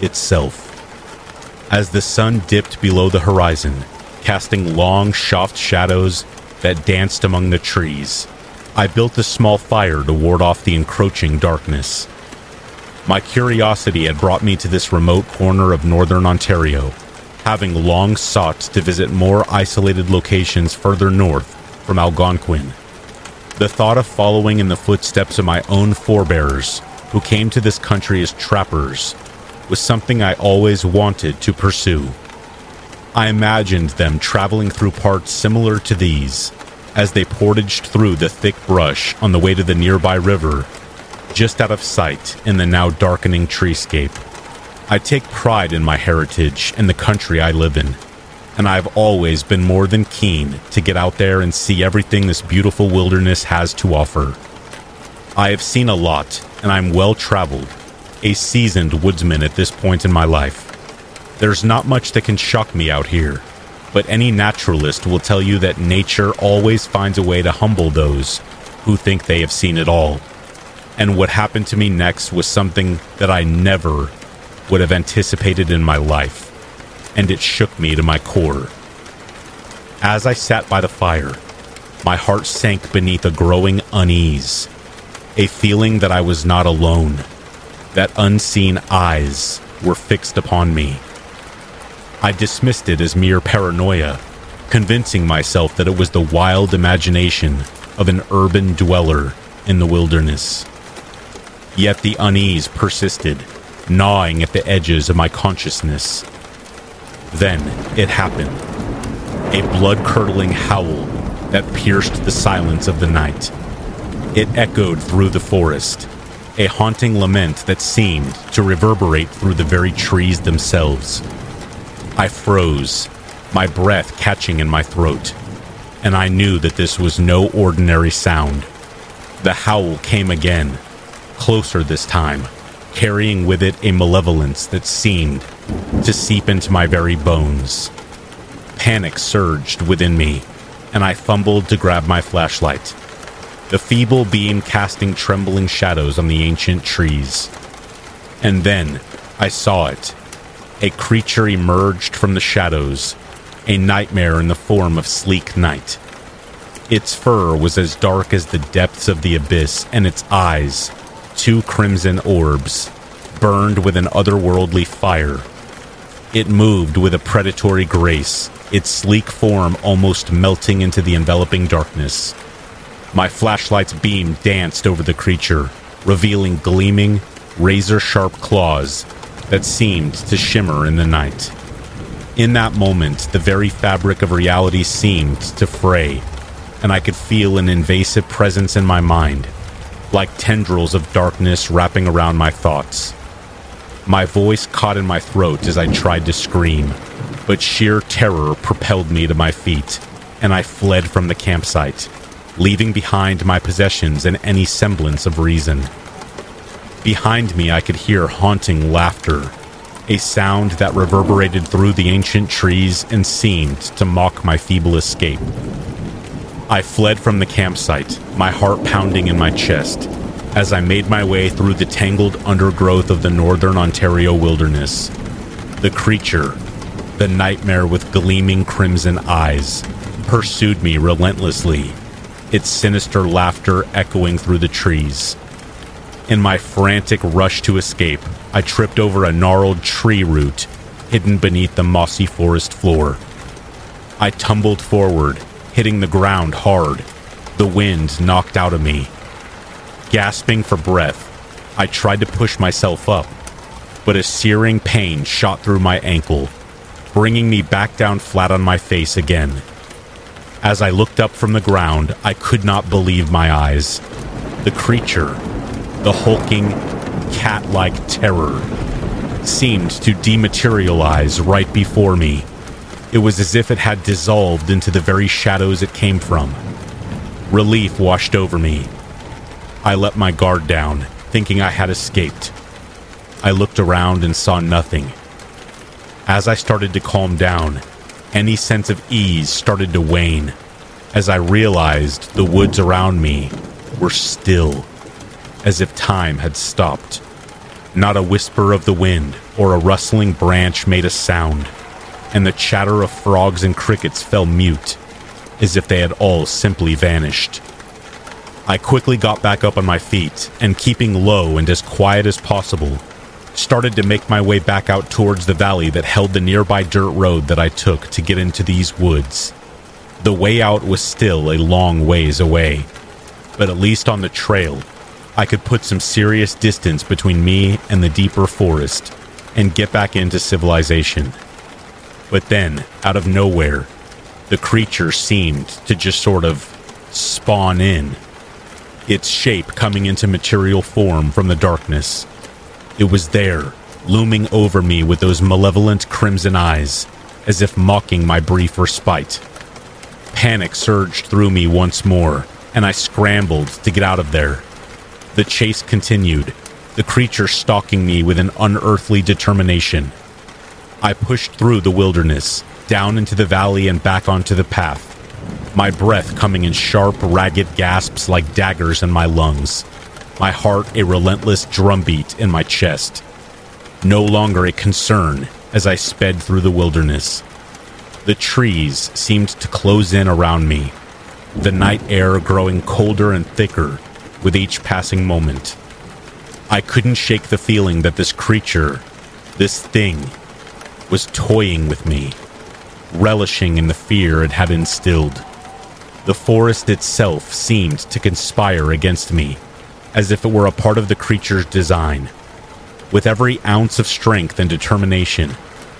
itself. As the sun dipped below the horizon, casting long, soft shadows that danced among the trees, I built a small fire to ward off the encroaching darkness. My curiosity had brought me to this remote corner of northern Ontario, having long sought to visit more isolated locations further north from Algonquin. The thought of following in the footsteps of my own forebears, who came to this country as trappers, was something I always wanted to pursue. I imagined them traveling through parts similar to these as they portaged through the thick brush on the way to the nearby river, just out of sight in the now darkening treescape. I take pride in my heritage and the country I live in, and I've always been more than keen to get out there and see everything this beautiful wilderness has to offer. I have seen a lot, and I'm well traveled, a seasoned woodsman at this point in my life. There's not much that can shock me out here, but any naturalist will tell you that nature always finds a way to humble those who think they have seen it all. And what happened to me next was something that I never would have anticipated in my life, and it shook me to my core. As I sat by the fire, my heart sank beneath a growing unease, a feeling that I was not alone. That unseen eyes were fixed upon me. I dismissed it as mere paranoia, convincing myself that it was the wild imagination of an urban dweller in the wilderness. Yet the unease persisted, gnawing at the edges of my consciousness. Then it happened. A blood curdling howl that pierced the silence of the night. It echoed through the forest, a haunting lament that seemed to reverberate through the very trees themselves. I froze, my breath catching in my throat, and I knew that this was no ordinary sound. The howl came again, closer this time, carrying with it a malevolence that seemed to seep into my very bones. Panic surged within me, and I fumbled to grab my flashlight the feeble beam casting trembling shadows on the ancient trees. And then I saw it. A creature emerged from the shadows, a nightmare in the form of sleek night. Its fur was as dark as the depths of the abyss, and its eyes, two crimson orbs, burned with an otherworldly fire. It moved with a predatory grace, its sleek form almost melting into the enveloping darkness. My flashlight's beam danced over the creature, revealing gleaming, razor sharp claws that seemed to shimmer in the night. In that moment, the very fabric of reality seemed to fray, and I could feel an invasive presence in my mind, like tendrils of darkness wrapping around my thoughts. My voice caught in my throat as I tried to scream, but sheer terror propelled me to my feet, and I fled from the campsite leaving behind my possessions and any semblance of reason. Behind me, I could hear haunting laughter, a sound that reverberated through the ancient trees and seemed to mock my feeble escape. I fled from the campsite, my heart pounding in my chest, as I made my way through the tangled undergrowth of the northern Ontario wilderness. The creature, the nightmare with gleaming crimson eyes, pursued me relentlessly its sinister laughter echoing through the trees. In my frantic rush to escape, I tripped over a gnarled tree root hidden beneath the mossy forest floor. I tumbled forward, hitting the ground hard, the wind knocked out of me. Gasping for breath, I tried to push myself up, but a searing pain shot through my ankle, bringing me back down flat on my face again. As I looked up from the ground, I could not believe my eyes. The creature, the hulking, cat like terror, seemed to dematerialize right before me. It was as if it had dissolved into the very shadows it came from. Relief washed over me. I let my guard down, thinking I had escaped. I looked around and saw nothing. As I started to calm down, any sense of ease started to wane as I realized the woods around me were still, as if time had stopped. Not a whisper of the wind or a rustling branch made a sound, and the chatter of frogs and crickets fell mute, as if they had all simply vanished. I quickly got back up on my feet and, keeping low and as quiet as possible, started to make my way back out towards the valley that held the nearby dirt road that I took to get into these woods. The way out was still a long ways away, but at least on the trail, I could put some serious distance between me and the deeper forest and get back into civilization. But then, out of nowhere, the creature seemed to just sort of spawn in, its shape coming into material form from the darkness. It was there, looming over me with those malevolent crimson eyes, as if mocking my brief respite. Panic surged through me once more, and I scrambled to get out of there. The chase continued, the creature stalking me with an unearthly determination. I pushed through the wilderness, down into the valley and back onto the path, my breath coming in sharp, ragged gasps like daggers in my lungs my heart a relentless drumbeat in my chest. No longer a concern as I sped through the wilderness. The trees seemed to close in around me, the night air growing colder and thicker with each passing moment. I couldn't shake the feeling that this creature, this thing, was toying with me, relishing in the fear it had instilled. The forest itself seemed to conspire against me, as if it were a part of the creature's design. With every ounce of strength and determination,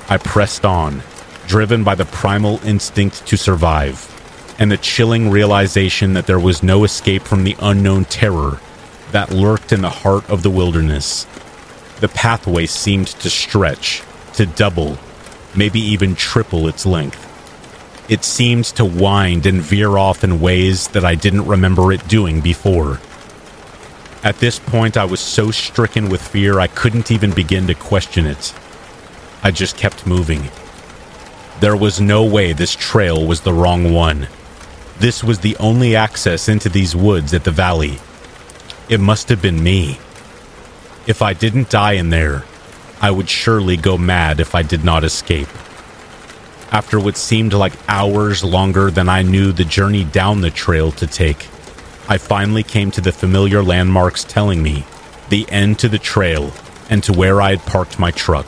I pressed on, driven by the primal instinct to survive, and the chilling realization that there was no escape from the unknown terror that lurked in the heart of the wilderness. The pathway seemed to stretch, to double, maybe even triple its length. It seemed to wind and veer off in ways that I didn't remember it doing before. At this point, I was so stricken with fear I couldn't even begin to question it. I just kept moving. There was no way this trail was the wrong one. This was the only access into these woods at the valley. It must have been me. If I didn't die in there, I would surely go mad if I did not escape. After what seemed like hours longer than I knew the journey down the trail to take, I finally came to the familiar landmarks telling me the end to the trail and to where I had parked my truck.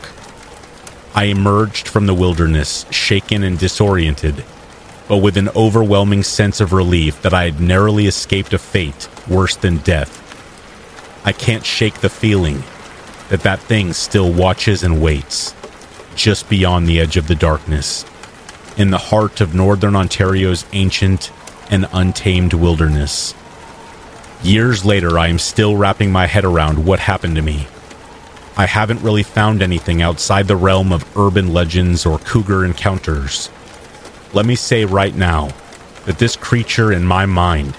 I emerged from the wilderness, shaken and disoriented, but with an overwhelming sense of relief that I had narrowly escaped a fate worse than death. I can't shake the feeling that that thing still watches and waits, just beyond the edge of the darkness, in the heart of northern Ontario's ancient and untamed wilderness. Years later, I am still wrapping my head around what happened to me. I haven't really found anything outside the realm of urban legends or cougar encounters. Let me say right now that this creature in my mind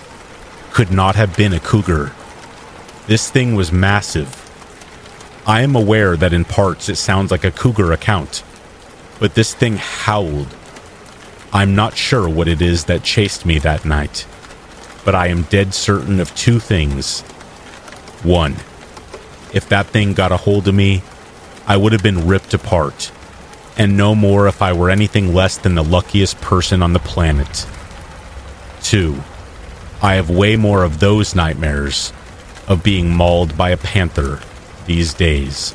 could not have been a cougar. This thing was massive. I am aware that in parts it sounds like a cougar account, but this thing howled. I'm not sure what it is that chased me that night but I am dead certain of two things. One, if that thing got a hold of me, I would have been ripped apart, and no more if I were anything less than the luckiest person on the planet. Two, I have way more of those nightmares of being mauled by a panther these days.